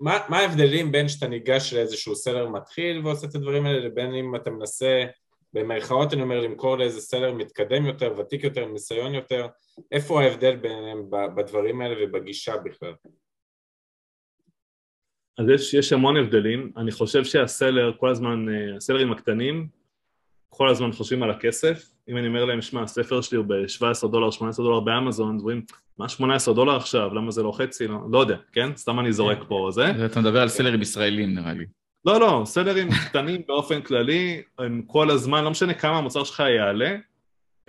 מה, מה ההבדלים בין שאתה ניגש לאיזשהו סלר מתחיל ועושה את הדברים האלה לבין אם אתה מנסה במרכאות אני אומר למכור לאיזה סלר מתקדם יותר, ותיק יותר, ניסיון יותר, איפה ההבדל ביניהם בדברים האלה ובגישה בכלל? אז יש, יש המון הבדלים, אני חושב שהסלר, כל הזמן, אה, הסלרים הקטנים, כל הזמן חושבים על הכסף, אם אני אומר להם, שמע, הספר שלי הוא ב-17 דולר, 18 דולר באמזון, דברים, מה 18 דולר עכשיו, למה זה לא חצי, לא, לא יודע, כן? סתם אני זורק פה זה. אתה מדבר על סלרים ישראלים נראה לי. לא, לא, סלרים קטנים באופן כללי, הם כל הזמן, לא משנה כמה המוצר שלך יעלה,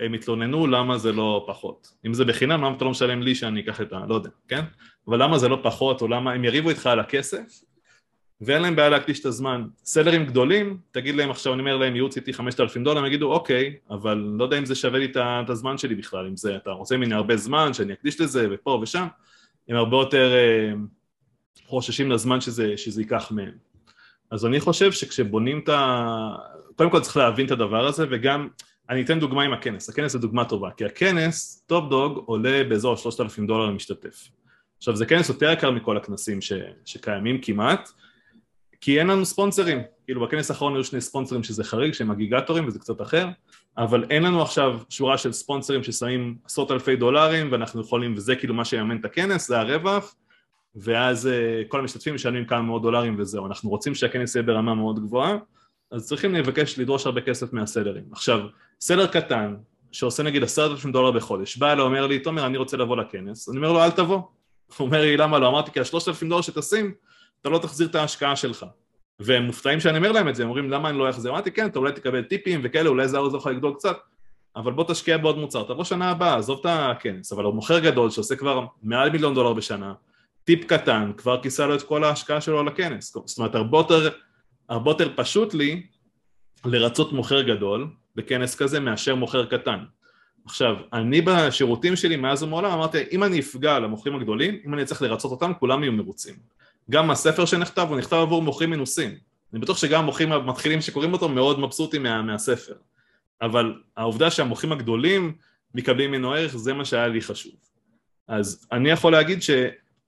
הם יתלוננו למה זה לא פחות. אם זה בחינם, למה אתה לא משלם לי שאני אקח את ה... לא יודע, כן? אבל למה זה לא פחות, או למה הם יריבו איתך על הכסף, ואין להם בעיה להקדיש את הזמן. סלרים גדולים, תגיד להם עכשיו, אני אומר להם, ייעוץ איתי 5,000 דולר, הם יגידו, אוקיי, אבל לא יודע אם זה שווה לי את הזמן שלי בכלל, אם זה, אתה רוצה ממני הרבה זמן, שאני אקדיש לזה, ופה ושם, הם הרבה יותר אה, חוששים לזמן שזה, שזה ייקח מהם. אז אני חושב שכשבונים את ה... קודם כל צריך להבין את הדבר הזה וגם אני אתן דוגמה עם הכנס, הכנס זה דוגמה טובה כי הכנס, TopDog עולה באזור 3,000 דולר למשתתף. עכשיו זה כנס יותר יקר מכל הכנסים ש... שקיימים כמעט כי אין לנו ספונסרים, כאילו בכנס האחרון היו שני ספונסרים שזה חריג שהם אגרגטורים וזה קצת אחר אבל אין לנו עכשיו שורה של ספונסרים ששמים עשרות אלפי דולרים ואנחנו יכולים, וזה כאילו מה שיממן את הכנס, זה הרווח ואז אה, כל המשתתפים משלמים כמה מאות דולרים וזהו. אנחנו רוצים שהכנס יהיה ברמה מאוד גבוהה, אז צריכים לבקש לדרוש הרבה כסף מהסלרים. עכשיו, סלר קטן, שעושה נגיד עשרת אלפים דולר בחודש, בא אליי אומר לי, תומר, אני רוצה לבוא לכנס, אני אומר לו, אל תבוא. הוא אומר לי, למה לא? אמרתי, כי השלושת אלפים דולר שתשים, אתה לא תחזיר את ההשקעה שלך. והם מופתעים שאני אומר להם את זה, הם אומרים, למה אני לא אחזיר? אמרתי, כן, אתה אולי תקבל טיפים וכאלה, אולי זה יעזור לך לגדול קצת, אבל בוא תשקיע בעוד מוצר, תבוא שנה הבאה, עזוב את הכנס, אבל הוא מוכר גדול שעושה כבר מעל מיליון דולר בשנה, טיפ קטן כבר כיסה לו את כל ההשקעה שלו על הכנס, זאת אומרת הרבה יותר, הרבה יותר פשוט לי לרצות מוכר גדול בכנס כזה מאשר מוכר קטן. עכשיו, אני בשירותים שלי מאז ומעולם אמרתי, אם אני אפגע למוכרים הגדולים, אם אני צריך לרצות אותם, כולם יהיו מרוצים. גם הספר שנכתב, הוא נכתב עבור מוכרים מנוסים. אני בטוח שגם המוכרים המתחילים שקוראים אותו מאוד מבסוטים מה, מהספר. אבל העובדה שהמוכרים הגדולים מקבלים ממנו ערך, זה מה שהיה לי חשוב. אז אני יכול להגיד ש...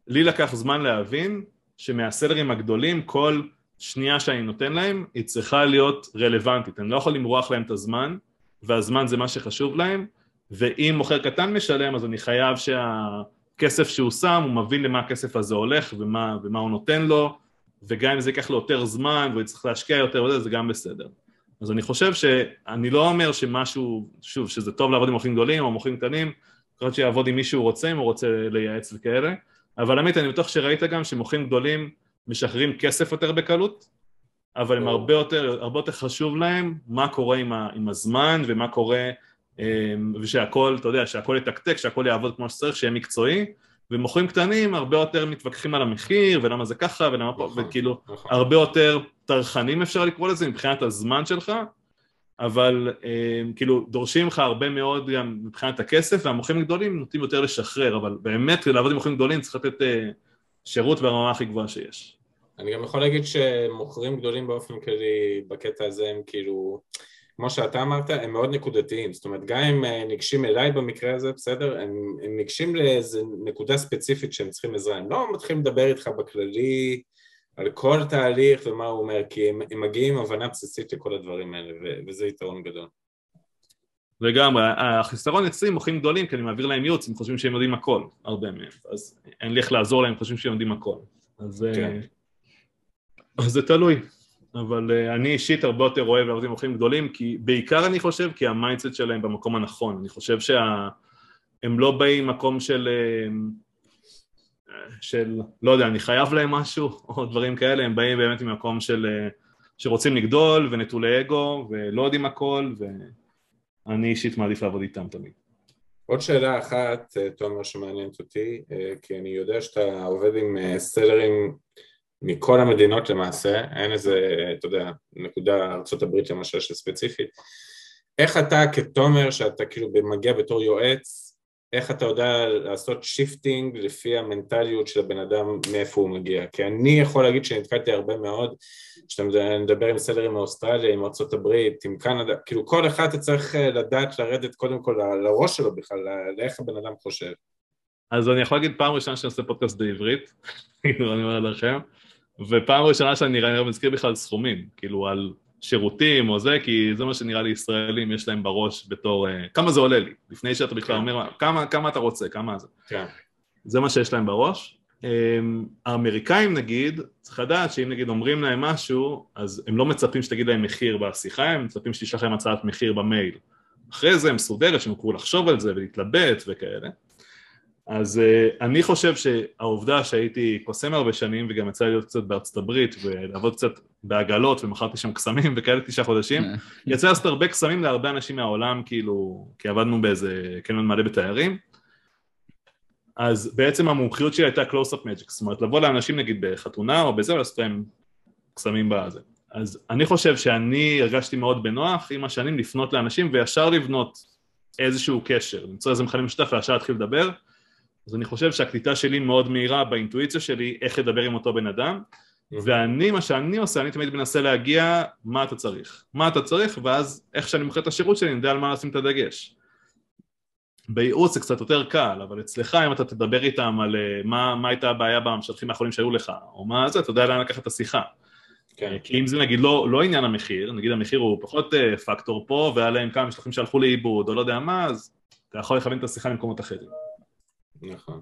לי לקח זמן להבין שמהסלרים הגדולים כל שנייה שאני נותן להם היא צריכה להיות רלוונטית, אני לא יכול למרוח להם את הזמן והזמן זה מה שחשוב להם ואם מוכר קטן משלם אז אני חייב שהכסף שהוא שם הוא מבין למה הכסף הזה הולך ומה, ומה הוא נותן לו וגם אם זה ייקח לו יותר זמן והוא יצטרך להשקיע יותר זה גם בסדר. אז אני חושב שאני לא אומר שמשהו, שוב, שזה טוב לעבוד עם מוכרים גדולים או מוכרים קטנים, יכול להיות שיעבוד עם מי שהוא רוצה אם הוא רוצה לייעץ וכאלה אבל עמית אני בטוח שראית גם שמוכרים גדולים משחררים כסף יותר בקלות אבל הם הרבה יותר, הרבה יותר חשוב להם מה קורה עם, ה, עם הזמן ומה קורה, אמ, ושהכול, אתה יודע, שהכול יתקתק, שהכול יעבוד כמו שצריך, שיהיה מקצועי, ומוכרים קטנים הרבה יותר מתווכחים על המחיר ולמה זה ככה ולמה פה, נכון, וכאילו נכון. הרבה יותר טרחנים אפשר לקרוא לזה מבחינת הזמן שלך, אבל אמ, כאילו דורשים לך הרבה מאוד גם מבחינת הכסף והמוכרים הגדולים נוטים יותר לשחרר, אבל באמת לעבוד עם מוכרים גדולים צריך לתת אה, שירות ברמה הכי גבוהה שיש. אני גם יכול להגיד שמוכרים גדולים באופן כללי בקטע הזה הם כאילו, כמו שאתה אמרת, הם מאוד נקודתיים, זאת אומרת גם אם אה, ניגשים אליי במקרה הזה, בסדר, הם, הם ניגשים לאיזה נקודה ספציפית שהם צריכים עזרה, הם לא מתחילים לדבר איתך בכללי על כל תהליך ומה הוא אומר, כי הם, הם מגיעים עם הבנה בסיסית לכל הדברים האלה, ו, וזה יתרון גדול. לגמרי, החיסרון אצלי עם מוכרים גדולים, כי אני מעביר להם ייעוץ, הם חושבים שהם יודעים הכל, הרבה מהם, אז אין לי איך לעזור להם, הם חושבים שהם יודעים הכל. אז כן. אז זה תלוי, אבל uh, אני אישית הרבה יותר אוהב לעבוד עם מוכרים גדולים, כי בעיקר אני חושב, כי ה mindset שלהם במקום הנכון, אני חושב שהם לא באים ממקום של, uh, של, לא יודע, אני חייב להם משהו, או דברים כאלה, הם באים באמת ממקום של, שרוצים לגדול ונטולי אגו, ולא יודעים הכל, ואני אישית מעדיף לעבוד איתם תמיד. עוד שאלה אחת, תומר, שמעניינת אותי, כי אני יודע שאתה עובד עם סלרים מכל המדינות למעשה, אין איזה, אתה יודע, נקודה ארה"ב למשל שספציפית. איך אתה כתומר, שאתה כאילו מגיע בתור יועץ, איך אתה יודע לעשות shifting לפי המנטליות של הבן אדם מאיפה הוא מגיע? כי אני יכול להגיד שנתקלתי הרבה מאוד, כשאתה מדבר עם sellers מאוסטרליה, עם ארה"ב, עם קנדה, כאילו כל אחד אתה צריך לדעת לרדת קודם כל לראש שלו בכלל, לאיך הבן אדם חושב. אז אני יכול להגיד פעם ראשונה שאני עושה פודקאסט בעברית, כאילו אני אומר לכם, ופעם ראשונה שאני אני מזכיר בכלל סכומים, כאילו על שירותים או זה, כי זה מה שנראה לי ישראלים יש להם בראש בתור, uh, כמה זה עולה לי, לפני שאתה בכלל כן. אומר, כמה, כמה אתה רוצה, כמה זה. כן. זה מה שיש להם בראש. Um, האמריקאים נגיד, צריך לדעת שאם נגיד אומרים להם משהו, אז הם לא מצפים שתגיד להם מחיר בשיחה, הם מצפים שתשלח להם הצעת מחיר במייל. אחרי זה הם מסודרת, שהם יוכלו לחשוב על זה ולהתלבט וכאלה. אז uh, אני חושב שהעובדה שהייתי קוסם הרבה שנים וגם יצא לי להיות קצת בארצות הברית ולעבוד קצת בעגלות ומכרתי שם קסמים וכאלה תשעה חודשים יצא לעשות הרבה קסמים להרבה אנשים מהעולם כאילו כי עבדנו באיזה קניון מלא בתיירים. אז בעצם המומחיות שלי הייתה קלוס-אפ מג'יק זאת אומרת לבוא לאנשים נגיד בחתונה או בזה ולעשות להם קסמים בזה. אז אני חושב שאני הרגשתי מאוד בנוח עם השנים לפנות לאנשים וישר לבנות איזשהו קשר למצוא איזה מכנה משותף וישר להתחיל לדבר אז אני חושב שהקליטה שלי מאוד מהירה באינטואיציה שלי איך לדבר עם אותו בן אדם ואני, מה שאני עושה, אני תמיד מנסה להגיע מה אתה צריך מה אתה צריך ואז איך שאני מוכר את השירות שלי אני יודע על מה לשים את הדגש בייעוץ זה קצת יותר קל, אבל אצלך אם אתה תדבר איתם על אה, מה, מה הייתה הבעיה במשלחים האחרונים שהיו לך, או מה זה, אתה יודע לאן לקחת את השיחה. כן. אה, כי אם זה נגיד לא, לא עניין המחיר, נגיד המחיר הוא פחות uh, פקטור פה, והיה להם כמה משלחים שהלכו לאיבוד, או לא יודע מה, אז אתה יכול לכוון את השיחה למקומות אחרים. נכון.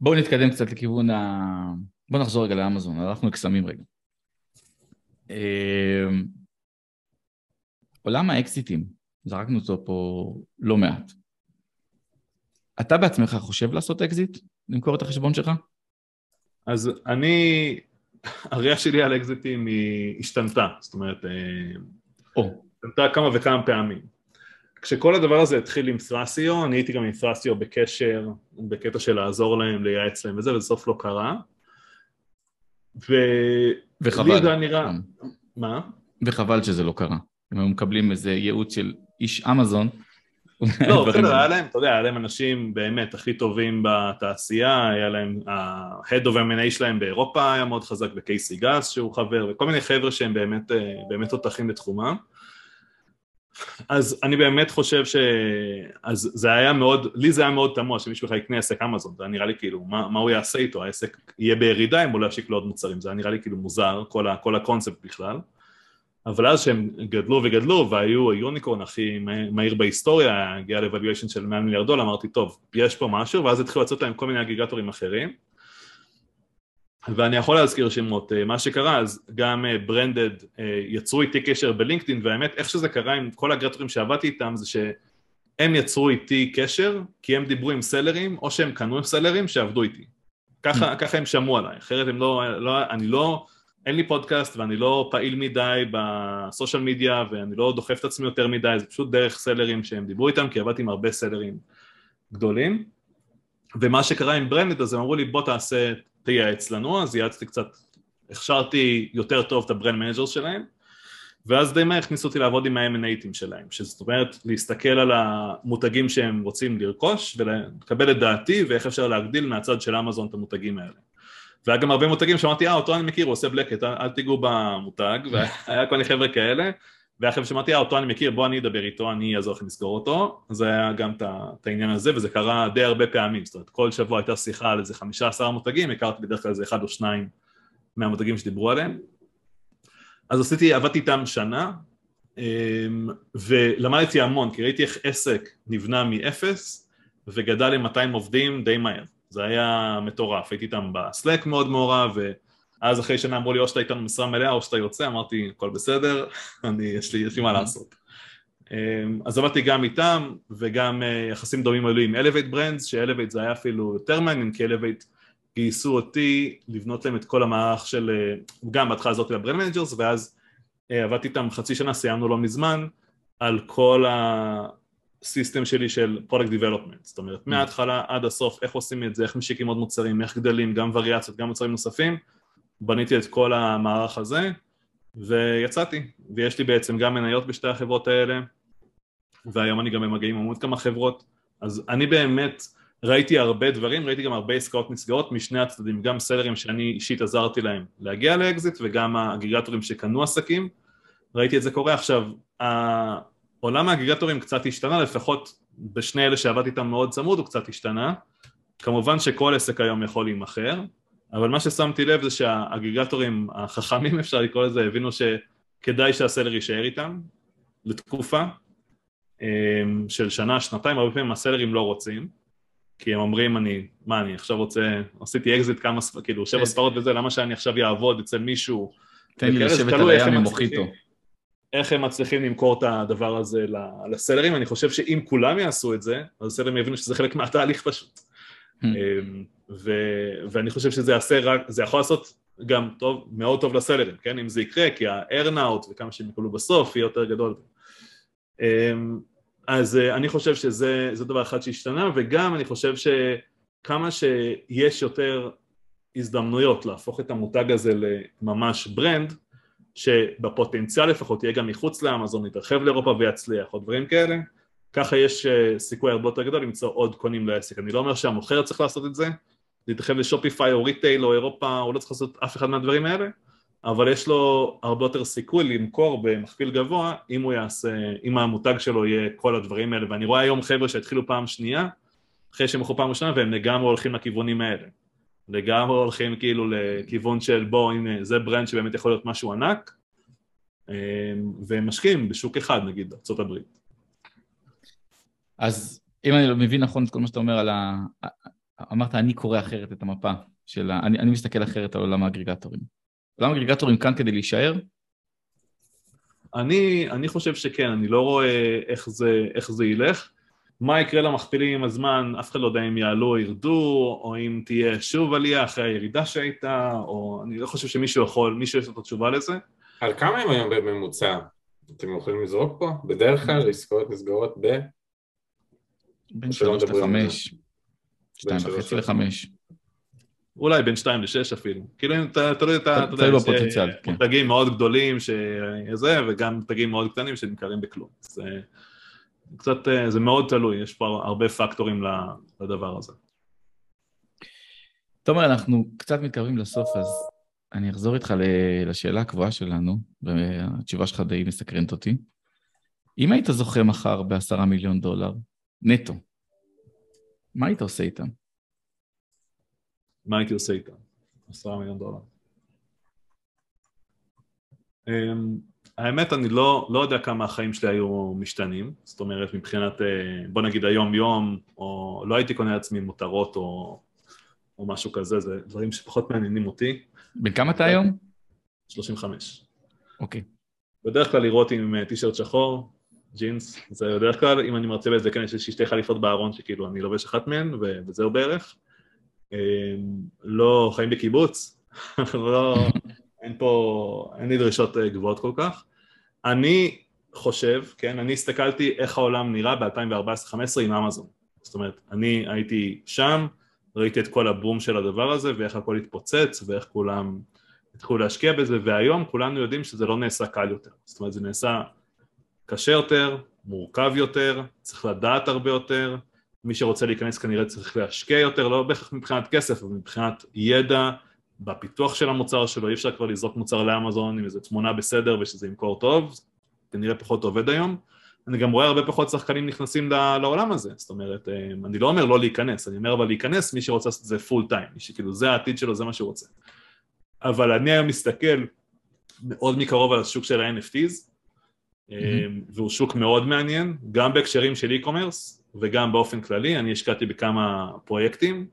בואו נתקדם קצת לכיוון ה... בואו נחזור רגע לאמזון, אנחנו קסמים רגע. אמ, עולם האקזיטים, זרקנו אותו פה לא מעט. אתה בעצמך חושב לעשות אקזיט? למכור את החשבון שלך? אז אני, הראייה שלי על אקזיטים היא השתנתה, זאת אומרת, אה, או. השתנתה כמה וכמה פעמים. כשכל הדבר הזה התחיל עם Thrasio, אני הייתי גם עם Thrasio בקשר, בקטע של לעזור להם, לייעץ להם וזה, ובסוף לא קרה. ו... וחבל. זה נראה... מה? וחבל שזה לא קרה. אם הם מקבלים איזה ייעוץ של איש אמזון. לא, בסדר, היה להם, אתה יודע, היה להם אנשים באמת הכי טובים בתעשייה, היה להם, ה-Head of M&A שלהם באירופה היה מאוד חזק, וקייסי גס שהוא חבר, וכל מיני חבר'ה שהם באמת, אה, באמת תותחים בתחומם. אז אני באמת חושב ש... אז זה היה מאוד, לי זה היה מאוד תמוה שמישהו בכלל יקנה עסק אמזון, זה היה נראה לי כאילו, מה, מה הוא יעשה איתו, העסק יהיה בירידה אם הוא לא ישיק לו עוד מוצרים, זה היה נראה לי כאילו מוזר, כל, ה, כל הקונספט בכלל. אבל אז שהם גדלו וגדלו והיו היוניקורן הכי מהיר בהיסטוריה, הגיע ל-Evaluation של 100 מיליארד דולר, אמרתי טוב, יש פה משהו, ואז התחילו לצאת להם כל מיני אגריגטורים אחרים. ואני יכול להזכיר שמות, אה, מה שקרה אז גם ברנדד אה, אה, יצרו איתי קשר בלינקדאין והאמת איך שזה קרה עם כל הגרטורים שעבדתי איתם זה שהם יצרו איתי קשר כי הם דיברו עם סלרים או שהם קנו עם סלרים שעבדו איתי ככה, mm. ככה הם שמעו עליי, אחרת הם לא, לא, אני לא אין לי פודקאסט ואני לא פעיל מדי ב social media ואני לא דוחף את עצמי יותר מדי, זה פשוט דרך sellers שהם דיברו איתם, כי עבדתי עם הרבה sellers גדולים. ומה שקרה עם ברנד, אז הם אמרו לי בוא תעשה, תייעץ לנו, אז ייעצתי קצת, הכשרתי יותר טוב את ה brand manager שלהם, ואז די מהר הכניסו אותי לעבוד עם ה-M&A'ים שלהם, שזאת אומרת להסתכל על המותגים שהם רוצים לרכוש ולקבל את דעתי ואיך אפשר להגדיל מהצד של אמזון את המותגים האלה. והיה גם הרבה מותגים שאמרתי, אה, אותו אני מכיר, הוא עושה בלקט, אל, תיגעו במותג, והיה כל מיני חבר'ה כאלה, והיה חבר'ה שאמרתי, אה, אותו אני מכיר, בוא אני אדבר איתו, אני אעזור לכם לסגור אותו, אז היה גם את העניין הזה, וזה קרה די הרבה פעמים, זאת אומרת, כל שבוע הייתה שיחה על איזה חמישה עשרה מותגים, הכרתי בדרך כלל איזה אחד או שניים מהמותגים שדיברו עליהם. אז עשיתי, עבדתי איתם שנה, אמ, ולמדתי המון, כי ראיתי איך עסק נבנה מאפס, וגדל ל-200 עובדים די מהר. זה היה מטורף, הייתי איתם בסלאק מאוד מעורב, ואז אחרי שנה אמרו לי או שאתה איתנו משרה מלאה או שאתה יוצא, אמרתי הכל בסדר, אני, יש, לי, יש לי מה לעשות. אמ, אז עבדתי גם איתם, וגם אה, יחסים דומים היו עם Elevate Brands, ש-Elevate זה היה אפילו יותר מעניין, כי Elevate גייסו אותי לבנות להם את כל המערך של, אה, גם בהתחלה זאת ל brand managers, ואז אה, עבדתי איתם חצי שנה, סיימנו לא מזמן, על כל ה... system שלי של product development, זאת אומרת mm. מההתחלה עד הסוף איך עושים את זה, איך משיקים עוד מוצרים, איך גדלים, גם וריאציות, גם מוצרים נוספים, בניתי את כל המערך הזה ויצאתי, ויש לי בעצם גם מניות בשתי החברות האלה והיום אני גם במגעים עם עוד כמה חברות, אז אני באמת ראיתי הרבה דברים, ראיתי גם הרבה עסקאות נסגרות משני הצדדים, גם sellers שאני אישית עזרתי להם להגיע לאקזיט וגם האגרגטורים שקנו עסקים, ראיתי את זה קורה. עכשיו, עולם האגרגטורים קצת השתנה, לפחות בשני אלה שעבדתי איתם מאוד צמוד הוא קצת השתנה. כמובן שכל עסק היום יכול להימכר, אבל מה ששמתי לב זה שהאגרגטורים החכמים אפשר לקרוא לזה, הבינו שכדאי שה seller יישאר איתם לתקופה אמ, של שנה, שנתיים, הרבה פעמים ה sellers לא רוצים, כי הם אומרים אני, מה אני עכשיו רוצה, עשיתי אקזיט כמה, כאילו שבע כן. ספרות וזה, למה שאני עכשיו אעבוד אצל מישהו? תן לי לשבת על הים עם מוחיטו. איך הם מצליחים למכור את הדבר הזה לסלרים, אני חושב שאם כולם יעשו את זה, אז הסלרים יבינו שזה חלק מהתהליך פשוט. אמ, ו- ואני חושב שזה יעשה רק, זה יכול לעשות גם טוב, מאוד טוב לסלרים, כן? אם זה יקרה, כי ה-earn-out וכמה שהם יקבלו בסוף יהיה יותר גדול. אמ, אז אה, אני חושב שזה דבר אחד שהשתנה, וגם אני חושב שכמה שיש יותר הזדמנויות להפוך את המותג הזה לממש brand, שבפוטנציאל לפחות יהיה גם מחוץ לאמזון, יתרחב לאירופה ויצליח, או דברים כאלה, ככה יש אה, סיכוי הרבה יותר גדול למצוא עוד קונים לעסק. אני לא אומר שהמוכר צריך לעשות את זה, להתרחב ל Shopify או retail או אירופה, הוא לא צריך לעשות אף אחד מהדברים האלה, אבל יש לו הרבה יותר סיכוי למכור במכפיל גבוה אם הוא יעשה, אם המותג שלו יהיה כל הדברים האלה, ואני רואה היום חבר'ה שהתחילו פעם שנייה, אחרי שהם מכרו פעם ראשונה והם לגמרי הולכים לכיוונים האלה. לגמרי הולכים כאילו לכיוון של בוא הנה זה ברנד שבאמת יכול להיות משהו ענק אמ, והם משקיעים בשוק אחד נגיד ארה"ב. אז אם אני לא מבין נכון את כל מה שאתה אומר על ה... אמרת אני קורא אחרת את המפה של ה... אני, אני מסתכל אחרת על עולם האגריגטורים. עולם האגריגטורים כאן כדי להישאר? אני, אני חושב שכן, אני לא רואה איך זה, איך זה ילך. מה יקרה למכפילים עם הזמן, אף אחד לא יודע אם יעלו או ירדו, או אם תהיה שוב עלייה אחרי הירידה שהייתה, או אני לא חושב שמישהו יכול, מישהו יש לו את התשובה לזה. על כמה הם היום בממוצע? אתם יכולים לזרוק פה? בדרך כלל עסקאות נסגרות ב... בין שלוש לחמש, שתיים וחצי לחמש. אולי בין שתיים לשש אפילו. כאילו תלוי את ה... תלוי בפוטנציאל, כן. מותגים מאוד גדולים שזה, וגם מותגים מאוד קטנים שנמכרים בכלום. זה... קצת, אה, זה מאוד תלוי, יש פה הרבה פקטורים לדבר הזה. תומר, אנחנו קצת מתקרבים לסוף, אז אני אחזור איתך לשאלה הקבועה שלנו, והתשובה שלך די מסקרנת אותי. אם היית זוכה מחר בעשרה מיליון דולר, נטו, מה היית עושה איתם? מה הייתי עושה איתם? עשרה מיליון דולר. אמ, האמת אני לא, לא יודע כמה החיים שלי היו משתנים, זאת אומרת מבחינת אה, בוא נגיד היום יום, או לא הייתי קונה לעצמי מותרות או, או משהו כזה, זה דברים שפחות מעניינים אותי. בן כמה אתה היום? 35. אוקיי. בדרך כלל לראות עם אה, טישרט שחור, ג'ינס, זה בדרך כלל, אם אני מרצה באיזה כן, יש לי שתי חליפות בארון שכאילו אני לובש אחת מהן וזהו בערך. אה, לא חיים בקיבוץ, לא, אין פה, אין לי דרישות אה, גבוהות כל כך. אני חושב, כן, אני הסתכלתי איך העולם נראה ב-2014-2015 עם אמזון. זאת אומרת, אני הייתי שם, ראיתי את כל הבום של הדבר הזה ואיך הכל התפוצץ ואיך כולם התחילו להשקיע בזה והיום כולנו יודעים שזה לא נעשה קל יותר. זאת אומרת, זה נעשה קשה יותר, מורכב יותר, צריך לדעת הרבה יותר, מי שרוצה להיכנס כנראה צריך להשקיע יותר, לא בהכרח מבחינת כסף, אבל מבחינת ידע בפיתוח של המוצר שלו, אי אפשר כבר לזרוק מוצר לאמזון עם איזו תמונה בסדר ושזה ימכור טוב, כנראה פחות עובד היום. אני גם רואה הרבה פחות שחקנים נכנסים לעולם הזה, זאת אומרת, אה, אני לא אומר לא להיכנס, אני אומר אבל להיכנס, מי שרוצה לעשות את זה פול טיים, מי שכאילו זה העתיד שלו, זה מה שהוא רוצה. אבל אני היום מסתכל מאוד מקרוב על השוק של ה-NFTs. והוא שוק מאוד מעניין, גם בהקשרים של e-commerce וגם באופן כללי, אני השקעתי בכמה פרויקטים,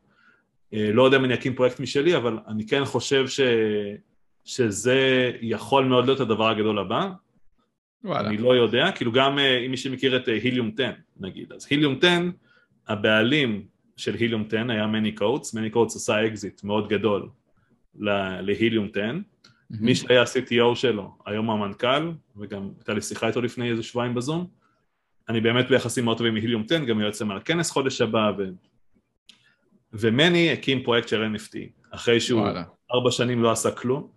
אה, לא יודע אם אני אקים פרויקט משלי, אבל אני כן חושב ש... שזה יכול מאוד להיות הדבר הגדול הבא. וואלה. אני לא יודע, כאילו גם אם מי שמכיר את Helium 10 נגיד, אז Helium 10, הבעלים של Helium 10 היה מני קוטס, מני קוטס עשה אקזיט מאוד גדול ל Helium 10, mm-hmm. מי שהיה CTO שלו, היום המנכ"ל, וגם הייתה לי שיחה איתו לפני איזה שבועיים בזום, אני באמת ביחסים מאוד טובים מהיליום 10, גם יועץ להם על הכנס חודש הבא, ו... ומני הקים פרויקט של NFT, אחרי שהוא ארבע שנים לא עשה כלום,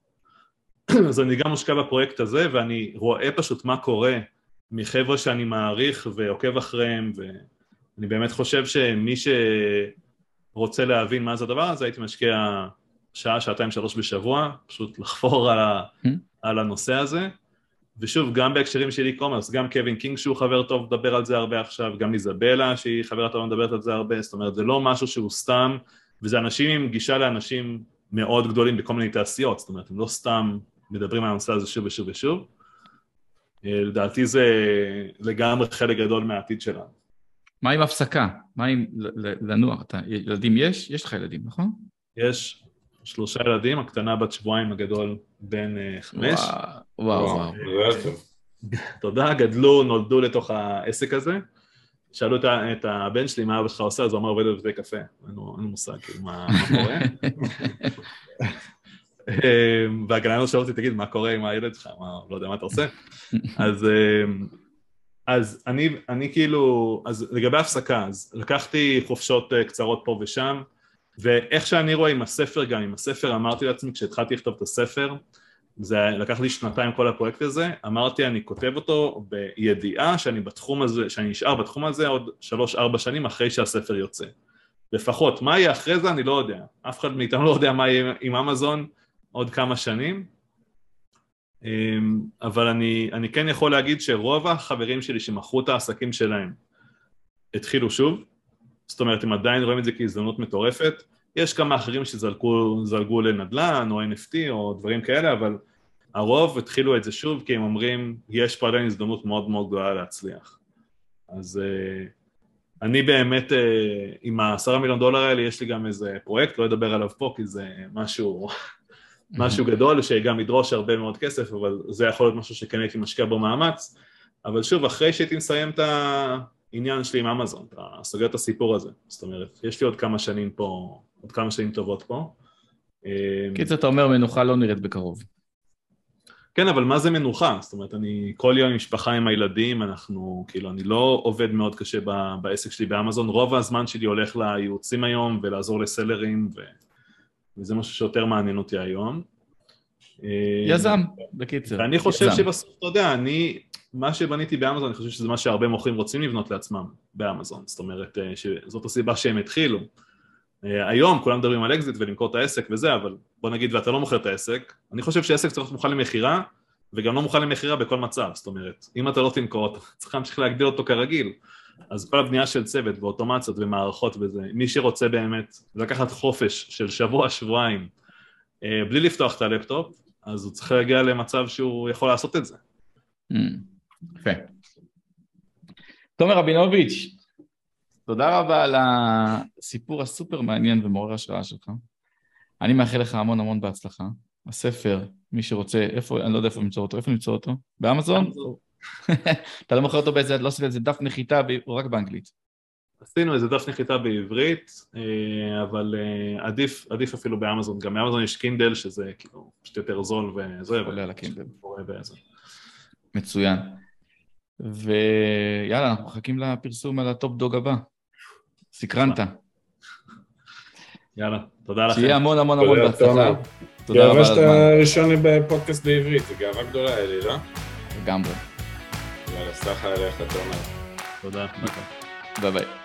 אז אני גם מושקע בפרויקט הזה, ואני רואה פשוט מה קורה מחבר'ה שאני מעריך ועוקב אחריהם, ואני באמת חושב שמי שרוצה להבין מה זה הדבר הזה, הייתי משקיע שעה, שעתיים, שלוש בשבוע, פשוט לחפור על, ה, mm. על הנושא הזה. ושוב, גם בהקשרים של e-commerce, גם קווין קינג שהוא חבר טוב מדבר על זה הרבה עכשיו, גם איזבלה שהיא חברה טובה מדברת על זה הרבה, זאת אומרת זה לא משהו שהוא סתם, וזה אנשים עם גישה לאנשים מאוד גדולים בכל מיני תעשיות, זאת אומרת הם לא סתם מדברים על הנושא הזה שוב ושוב ושוב, אה, לדעתי זה לגמרי חלק גדול מהעתיד שלנו. מה עם הפסקה? מה עם לנוח? ילדים יש? יש לך ילדים, נכון? יש, שלושה ילדים, הקטנה בת שבועיים, הגדול בן אה, חמש. וואו, וואו. תודה, גדלו, נולדו לתוך העסק הזה. שאלו את הבן שלי מה אבא שלך עושה, אז הוא אמר עובד בבתי קפה. אין לו מושג כאילו מה קורה. אמ, והגננות שואלת אותי, תגיד, מה קורה עם הילד שלך? מה, לא יודע מה אתה עושה. אז, אמ, אז אני, אני כאילו, אז לגבי הפסקה, אז לקחתי חופשות אה, קצרות פה ושם, ואיך שאני רואה עם הספר גם, עם הספר אמרתי לעצמי כשהתחלתי לכתוב את הספר, זה לקח לי שנתיים כל הפרויקט הזה, אמרתי אני כותב אותו בידיעה שאני בתחום הזה, שאני נשאר בתחום הזה עוד שלוש-ארבע שנים אחרי שהספר יוצא. לפחות, מה יהיה אחרי זה אני לא יודע, אף אחד מאיתנו לא יודע מה יהיה עם אמזון עוד כמה שנים, אמ, אבל אני, אני כן יכול להגיד שרוב החברים שלי שמכרו את העסקים שלהם התחילו שוב, זאת אומרת הם עדיין רואים את זה כהזדמנות מטורפת, יש כמה אחרים שזלגו לנדל"ן או NFT או דברים כאלה, אבל הרוב התחילו את זה שוב כי הם אומרים יש פה עדיין הזדמנות מאוד מאוד גדולה להצליח. אז uh, אני באמת, uh, עם העשרה מיליון דולר האלה יש לי גם איזה פרויקט, לא אדבר עליו פה כי זה משהו, משהו גדול שגם ידרוש הרבה מאוד כסף, אבל זה יכול להיות משהו שכן הייתי משקיע בו מאמץ, אבל שוב, אחרי שהייתי מסיים את ה... העניין שלי עם אמזון, אתה סוגר את הסיפור הזה, זאת אומרת, יש לי עוד כמה שנים פה, עוד כמה שנים טובות פה. קיצר, אתה אומר מנוחה לא נראית בקרוב. כן, אבל מה זה מנוחה? זאת אומרת, אני כל יום עם משפחה עם הילדים, אנחנו, כאילו, אני לא עובד מאוד קשה ב, בעסק שלי באמזון, רוב הזמן שלי הולך לייעוצים היום ולעזור לסלרים, ו, וזה משהו שיותר מעניין אותי היום. יזם, בקיצר. ואני חושב יזם. שבסוף, אתה יודע, אני, מה שבניתי באמזון, אני חושב שזה מה שהרבה מוכרים רוצים לבנות לעצמם באמזון, זאת אומרת אה, שזאת הסיבה שהם התחילו. אה, היום כולם מדברים על אקזיט ולמכור את העסק וזה, אבל בוא נגיד ואתה לא מוכר את העסק, אני חושב שעסק צריך להיות מוכן למכירה, וגם לא מוכן למכירה בכל מצב, זאת אומרת, אם אתה לא תמכור, אתה צריך להמשיך להגדיל אותו כרגיל. אז כל הבנייה של צוות ואוטומציות ומערכות וזה, מי שרוצה באמת לקחת חופש של שבוע, שבועיים, אה, בלי לפתוח את הלפטופ, אז הוא צריך להגיע למצב שהוא יכול לעשות את זה. Mm. יפה. תומר רבינוביץ', תודה רבה על הסיפור הסופר מעניין ומעורר השראה שלך. אני מאחל לך המון המון בהצלחה. הספר, מי שרוצה, איפה, אני לא יודע איפה למצוא אותו, איפה למצוא אותו? באמזון? אתה לא מוכר אותו באיזה, לא עושה איזה דף נחיתה, הוא רק באנגלית. עשינו איזה דף נחיתה בעברית, אה, אבל אה, עדיף, עדיף אפילו באמזון, גם באמזון יש קינדל שזה כאילו פשוט יותר זול וזה, עולה על הקינדל. מצוין. ויאללה, אנחנו מחכים לפרסום על ה top dog הבא. סקרנת. יאללה, תודה לכם. שיהיה המון המון המון בהצלחה. תודה רבה על גאווה שאתה הזמן. ראשון בפודקאסט בעברית, זו גאווה גדולה, אלי, לא? לגמרי. יאללה, סלחה עליך, תומר. תודה. ביי ביי.